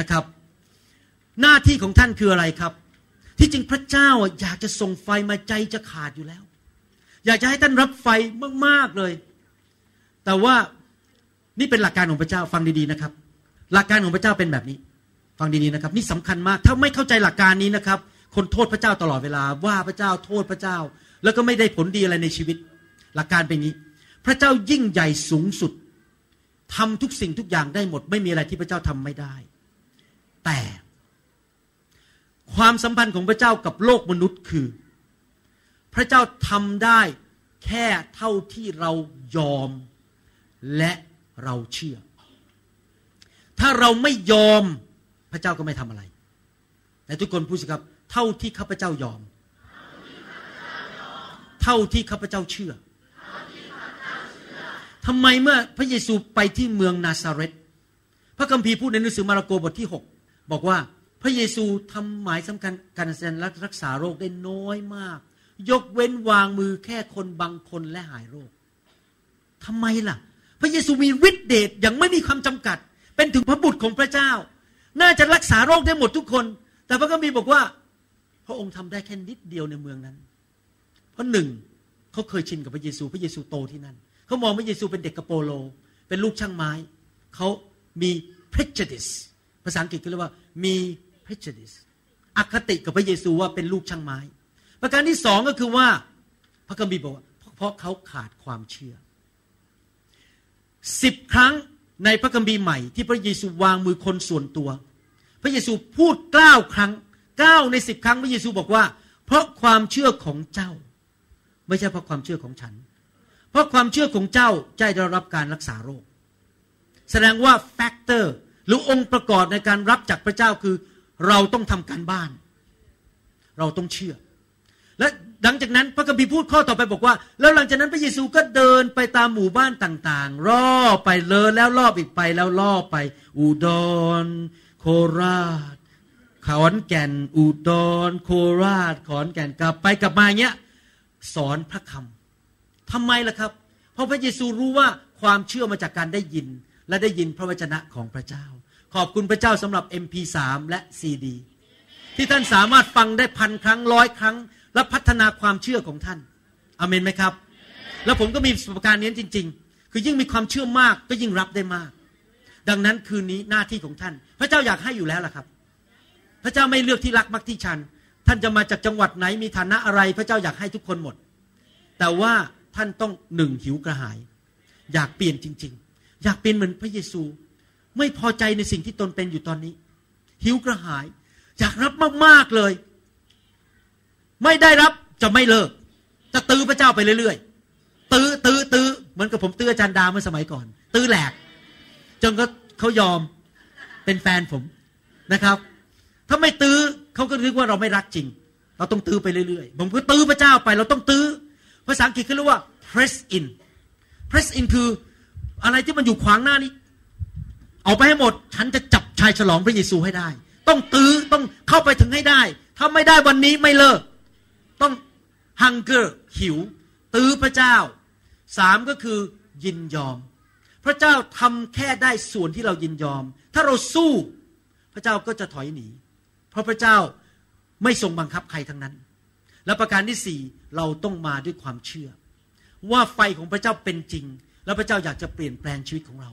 นะครับ หน้าที่ของท่านคืออะไรครับ ที่จริงพระเจ้าอยากจะส่งไฟมาใจจะขาดอยู่แล้ว อยากจะให้ท่านรับไฟมากๆเลย แต่ว่านี่เป็นหลักการของพระเจ้าฟังดีๆนะครับ หลักการของพระเจ้าเป็นแบบนี้ ฟังดีๆนะครับ นี่สำคัญมาก ถ้าไม่เข้าใจหลักการนี้นะครับ คนโทษพระเจ้าตลอดเวลา ว่าพระเจ้าโทษพระเจ้า แล้วก็ไม่ได้ผลดีอะไรในชีวิต หลักการเป็นนี้ พระเจ้ายิ่งใหญ่สูงสุด ทำทุกสิ่งทุกอย่างได้หมด ไม่มีอะไรที่พระเจ้าทำไม่ได้ แต่ความสัมพันธ์ของพระเจ้ากับโลกมนุษย์คือ พระเจ้าทำได้แค่เท่าที่เรายอมและเราเชื่อ ถ้าเราไม่ยอมพระเจ้าก็ไม่ทำอะไรแต่ทุกคนพูดสิครับ เท่าที่ข้าพเจ้ายอม เท่าที่ข้าพเจ้าเชื่อ ทำไมเมื่อพระเยซูไปที่เมืองนาซาเรตพระคัมภีร์พูดในหนังสือมาระโกบทที่ 6 บอกว่าพระเยซูทำหมายสำคัญการแสดงรักษาโรคได้น้อยมาก ยกเว้นวางมือแค่คนบางคนและหายโรคทำไมล่ะ พระเยซูมีฤทธิเดชอย่างไม่มีความจำกัด เป็นถึงพระบุตรของพระเจ้า น่าจะรักษาโรคได้หมดทุกคน แต่พระคัมภีร์บอกว่า พระองค์ทำได้แค่นิดเดียวในเมืองนั้น เพราะหนึ่งเขาเคยชินกับพระเยซู พระเยซูโตที่นั่น เขามองพระเยซูเป็นเด็กกระโปโล เป็นลูกช่างไม้ เขามี prejudice ภาษาอังกฤษก็เรียกว่ามี prejudice อคติกับพระเยซูว่าเป็นลูกช่างไม้ ประการที่สองก็คือว่า พระคัมภีร์บอกว่า เพราะเขาขาดความเชื่อสิบครั้งในพระคัมภีร์ใหม่ที่พระเยซูวางมือคนส่วนตัว พระเยซูพูดเก้าครั้งเก้าในสิบครั้งพระเยซูบอกว่า เพราะความเชื่อของเจ้า ไม่ใช่เพราะความเชื่อของฉัน เพราะความเชื่อของเจ้าจะได้รับการรักษาโรค แสดงว่าแฟกเตอร์หรือองค์ประกอบในการรับจากพระเจ้าคือ เราต้องทำการบ้าน เราต้องเชื่อ และหลังจากนั้นพระคัมภีร์พูดข้อต่อไปบอกว่า แล้วหลังจากนั้นพระเยซูก็เดินไปตามหมู่บ้านต่างๆรอบไปเลยแล้วรอบอีกไปแล้วรอบไป อุดร โคราชขอนแก่น อุดร โคราช ขอนแก่นกลับไปกลับมาเงี้ย สอนพระคำ ทำไมล่ะครับ เพราะพระเยซูรู้ว่าความเชื่อมาจากการได้ยิน และได้ยินพระวจนะของพระเจ้า ขอบคุณพระเจ้าสำหรับ MP3 และ CD ที่ท่านสามารถฟังได้พันครั้งร้อยครั้ง และพัฒนาความเชื่อของท่านอเมนไหมครับ แล้วผมก็มีประสบการณ์นี้จริง ๆ คือยิ่งมีความเชื่อมากก็ยิ่งรับได้มาก ดังนั้นคืนนี้หน้าที่ของท่าน พระเจ้าอยากให้อยู่แล้วล่ะครับ พระเจ้าไม่เลือกที่รักมักที่ชัน ท่านจะมาจากจังหวัดไหนมีฐานะอะไร พระเจ้าอยากให้ทุกคนหมด แต่ว่า ท่านต้องหนึ่งหิวกระหาย อยากเปลี่ยนจริง ๆ อยากเป็นเหมือนพระเยซู ไม่พอใจในสิ่งที่ตนเป็นอยู่ตอนนี้ หิวกระหาย อยากรับมากๆเลย ไม่ได้รับจะไม่เลิก จะตื้อพระเจ้าไปเรื่อยๆตื้อตื้อตื้อเหมือนกับผมตื้ออาจารย์ดาเมื่อสมัยก่อน ตื้อแหลก จนก็เขายอมเป็นแฟนผมนะครับ ถ้าไม่ตื้อเขาก็นึกว่าเราไม่รักจริง เราต้องตื้อไปเรื่อยๆ ผมก็ตื้อพระเจ้าไป เราต้องตื้อ ภาษาอังกฤษเขาเรียกว่า press in press in คืออะไรที่มันอยู่ขวางหน้านี้ เอาไปให้หมด ฉันจะจับชายฉลองพระเยซูให้ได้ ต้องตื้อต้องเข้าไปถึงให้ได้ ถ้าไม่ได้วันนี้ไม่เลิก ต้อง hunger หิว ตื้อพระเจ้าสามก็คือยินยอม พระเจ้าทำแค่ได้ส่วนที่เรายินยอม ถ้าเราสู้ พระเจ้าก็จะถอยหนี เพราะพระเจ้าไม่ทรงบังคับใครทั้งนั้น และประการที่สี่เราต้องมาด้วยความเชื่อ ว่าไฟของพระเจ้าเป็นจริง แล้วพระเจ้าอยากจะเปลี่ยนแปลงชีวิตของเรา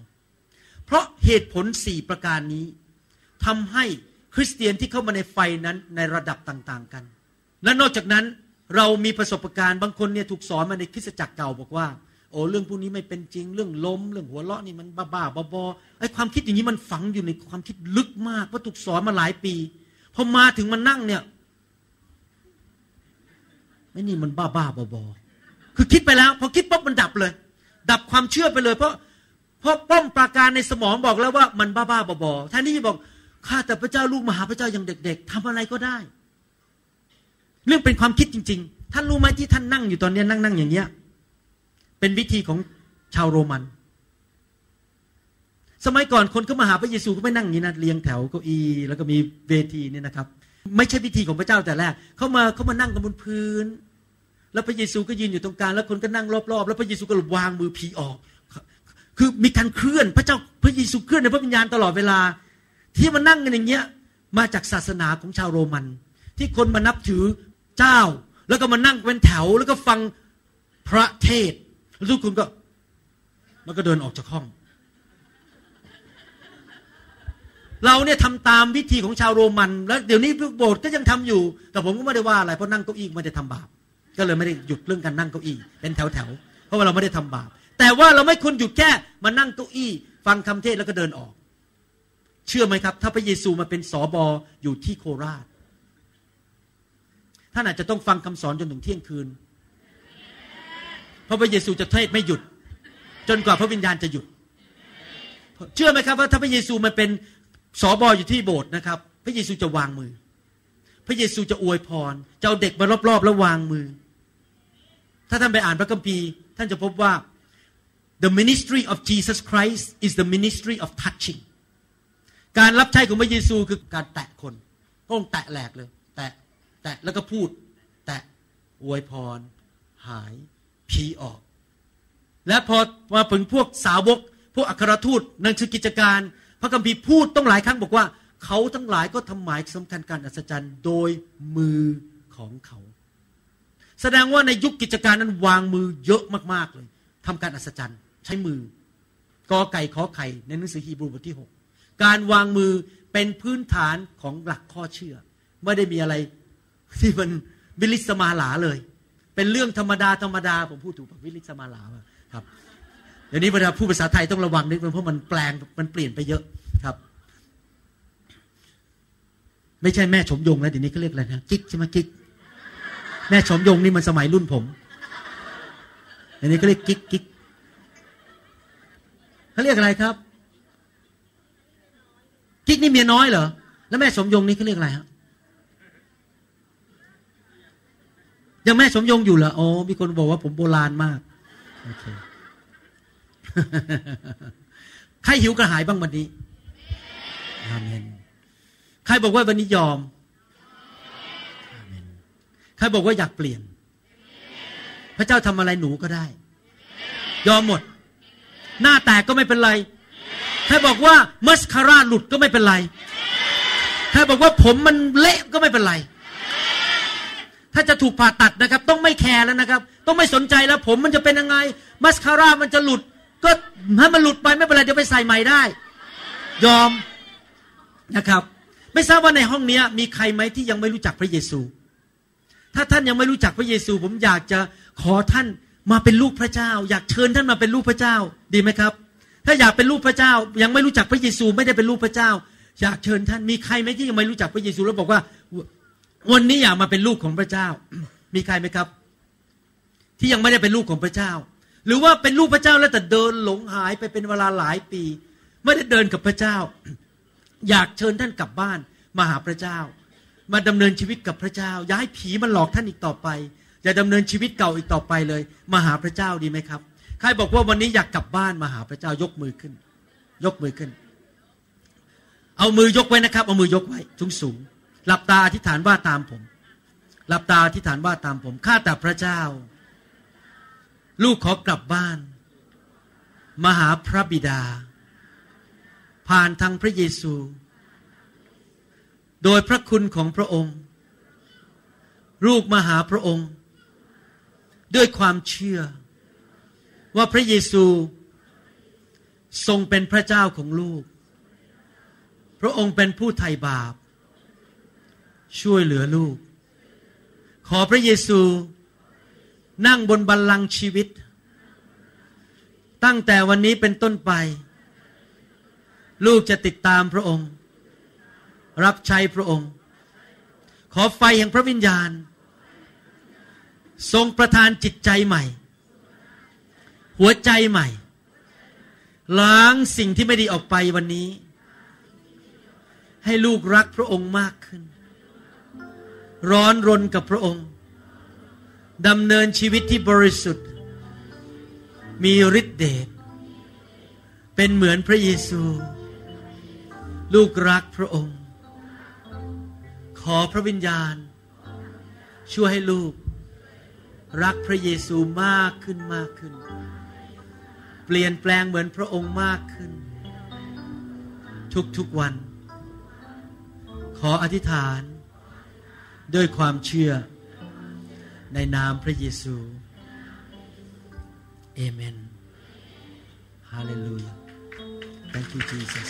เพราะเหตุผลสี่ประการนี้ทำให้คริสเตียนที่เข้ามาในไฟนั้นในระดับต่างๆกัน และนอกจากนั้นเรามีประสบการณ์บางคนเนี่ยถูกสอนมาในคริสตจักรเก่าบอกว่า โอ้เรื่องพวกนี้ไม่เป็นจริง เรื่องล้ม เรื่องหัวเราะนี่มันบ้าๆบอๆไอ้ความคิดอย่างนี้มันฝังอยู่ในความคิดลึกมากเพราะถูกสอนมาหลายปีพอมาถึงมันนั่งเนี่ย ไม่นี่มันบ้าบ้าบอบอคือคิดไปแล้วพอคิดปั๊บมันดับเลย ดับความเชื่อไปเลย เพราะเพราะป้อมปราการในสมองบอกแล้วว่ามันบ้าบ้าบอบอท่านนี้บอกข้าแต่พระเจ้าลูกมหาพระเจ้าย่างเด็ก ๆทำอะไรก็ได้ เรื่องเป็นความคิดจริง ๆ ท่านรู้ไหมที่ท่านนั่งอยู่ตอนนี้นั่งนั่งอย่างเงี้ย เป็นวิธีของชาวโรมัน สมัยก่อนคนเข้ามาหาพระเยซูก็ไม่นั่งอย่างนี้นะเรียงแถวเก้าอี้แล้วก็มีเวทีเนี่ยนะครับ ไม่ใช่พิธีของพระเจ้าแต่แรกเขามาเขามานั่งกันบนพื้น แล้วพระเยซูก็ยืนอยู่ตรงกลางแล้วคนก็นั่งรอบๆ แล้วพระเยซูก็วางมือผีออก คือมีการเคลื่อนพระเจ้าพระเยซูเคลื่อนในพระวิญญาณตลอดเวลา ที่มานั่งกันอย่างเงี้ยมาจากศาสนาของชาวโรมัน ที่คนมานับถือเจ้า แล้วก็มานั่งเป็นแถว แล้วก็ฟังพระเทศแล้วทุกคนก็มันก็เดินออกจากห้อง เราเนี่ยทำตามวิธีของชาวโรมัน แล้วเดี๋ยวนี้โบสถ์ก็ยังทำอยู่ แต่ผมก็ไม่ได้ว่าอะไรเพราะนั่งเก้าอี้ไม่ได้ทำบาป ก็เลยไม่ได้หยุดเรื่องการนั่งเก้าอี้เป็นแถวแถวๆเพราะว่าเราไม่ได้ทำบาป แต่ว่าเราไม่ควรหยุดแค่มานั่งเก้าอี้ ฟังคำเทศแล้วก็เดินออก เชื่อไหมครับ ถ้าพระเยซูมาเป็นสอบออยู่ที่โคราชท่านอาจจะต้องฟังคำสอนจนถึงเที่ยงคืน เพราะพระเยซูจะเทศไม่หยุด จนกว่าพระวิญญาณจะหยุด เชื่อไหมครับว่าถ้าพระเยซูมาเป็นสอบออยู่ที่โบสถ์นะครับ พระเยซูจะวางมือ พระเยซูจะอวยพรจะเอาเด็กมารอบๆแล้ววางมือ ถ้าท่านไปอ่านพระคัมภีร์ ท่านจะพบว่า the ministry of Jesus Christ is the ministry of touching การรับใช้ของพระเยซูคือการแตะคนพระองค์แตะแหลกเลย แตะแตะแล้วก็พูด แตะอวยพร หายผีออก และพอมาถึงพวกสาวก พวกอัครทูตนังชือกิจการ พระคัมภีร์พูดต้องหลายครั้งบอกว่า เขาทั้งหลายก็ทำหมายสำคัญการอัศจรรย์โดยมือของเขา แสดงว่าในยุคกิจการนั้นวางมือเยอะมากๆเลยทำการอัศจรรย์ ใช้มือกอไก่ขอไข่ในหนังสือฮีบรูบทที่หกการวางมือเป็นพื้นฐานของหลักข้อเชื่อ ไม่ได้มีอะไรที่มันวิลิสมาหลาเลย เป็นเรื่องธรรมดาธรรมดาผมพูดถูกวิลิสมาหลาครับเดี๋ยวนี้เวลาพูดภาษาไทยต้องระวังนิดนึงเพราะมันแปลงมันเปลี่ยนไปเยอะครับ ไม่ใช่แม่ชมยงแล้วเดี๋ยวนี้เขาเรียกอะไรนะกิ๊กใช่ไหมกิ๊กแม่ชมยงนี่มันสมัยรุ่นผมเดี๋ยวนี้เขาเรียกกิ๊กกิ๊กเขาเรียกอะไรครับ กิ๊กนี่เมียน้อยเหรอแล้วแม่สมยงนี่เขาเรียกอะไรฮะยังแม่สมยงอยู่เหรออ๋อมีคนบอกว่าผมโบราณมากโอเคใครหิวกระหายบ้างวันนี้อาเมน ครบอกว่าวันนี้ยอมใครบอกว่าอยากเปลี่ยน พระเจ้าทำอะไรหนูก็ได้ ยอมหมด หน้าแตกก็ไม่เป็นไรใครบอกว่ามัสคาร่าหลุดก็ไม่เป็นไรใครบอกว่าผมมันเละก็ไม่เป็นไร ถ้าจะถูกผ่าตัดนะครับ ต้องไม่แคร์แล้วนะครับ ต้องไม่สนใจแล้ว ผมมันจะเป็นยังไง มัสคาร่ามันจะหลุด ก็ให้มันหลุดไปไม่เป็นไรเดี๋ยวไปใส่ใหม่ได้ ยอมนะครับ ไม่ทราบว่าในห้องนี้มีใครไหมที่ยังไม่รู้จักพระเยซู ถ้าท่านยังไม่รู้จักพระเยซู ผมอยากจะขอท่านมาเป็นลูกพระเจ้า อยากเชิญท่านมาเป็นลูกพระเจ้าดีไหมครับ ถ้าอยากเป็นลูกพระเจ้า ยังไม่รู้จักพระเยซูไม่ได้เป็นลูกพระเจ้า อยากเชิญท่านมีใครไหมที่ยังไม่รู้จักพระเยซูแล้วบอกว่า วันนี้อยากมาเป็นลูกของพระเจ้า มีใครไหมครับ ที่ยังไม่ได้เป็นลูกของพระเจ้า หรือว่าเป็นลูกพระเจ้าแล้วแต่เดินหลงหายไปเป็นเวลาหลายปี ไม่ได้เดินกับพระเจ้า อยากเชิญท่านกลับบ้านมาหาพระเจ้า มาดำเนินชีวิตกับพระเจ้า อย่าให้ผีมันหลอกท่านอีกต่อไป อย่าดำเนินชีวิตเก่าอีกต่อไปเลย มาหาพระเจ้าดีไหมครับ ใครบอกว่าวันนี้อยากกลับบ้านมาหาพระเจ้ายกมือขึ้น ยกมือขึ้น เอามือยกไว้นะครับ เอามือยกไว้สูงสูงหลับตาอธิษฐานว่าตามผมหลับตาอธิษฐานว่าตามผมข้าแต่พระเจ้า ลูกขอกลับบ้าน มาหาพระบิดา ผ่านทางพระเยซู โดยพระคุณของพระองค์ ลูกมาหาพระองค์ ด้วยความเชื่อ ว่าพระเยซูทรงเป็นพระเจ้าของลูก พระองค์เป็นผู้ไถ่บาป ช่วยเหลือลูก ขอพระเยซูนั่งบนบัลลังก์ชีวิต ตั้งแต่วันนี้เป็นต้นไป ลูกจะติดตามพระองค์ รับใช้พระองค์ ขอไฟแห่งพระวิญญาณ ทรงประทานจิตใจใหม่ หัวใจใหม่ ล้างสิ่งที่ไม่ดีออกไปวันนี้ ให้ลูกรักพระองค์มากขึ้น ร้อนรนกับพระองค์ดำเนินชีวิตที่บริสุทธิ์ มีฤทธิเดชเป็นเหมือนพระเยซู ลูกรักพระองค์ ขอพระวิญญาณ ช่วยให้ลูก รักพระเยซูมากขึ้นมากขึ้น เปลี่ยนแปลงเหมือนพระองค์มากขึ้น ทุกๆวัน ขออธิษฐาน ด้วยความเชื่อ ในนามพระเยซูเอเมนฮาเลลูยา thank you Jesus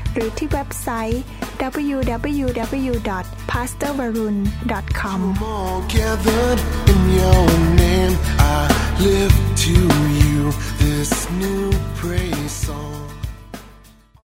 หรือที่เว็บไซต์ www.pastorvarun.com Lift to you this new praise song.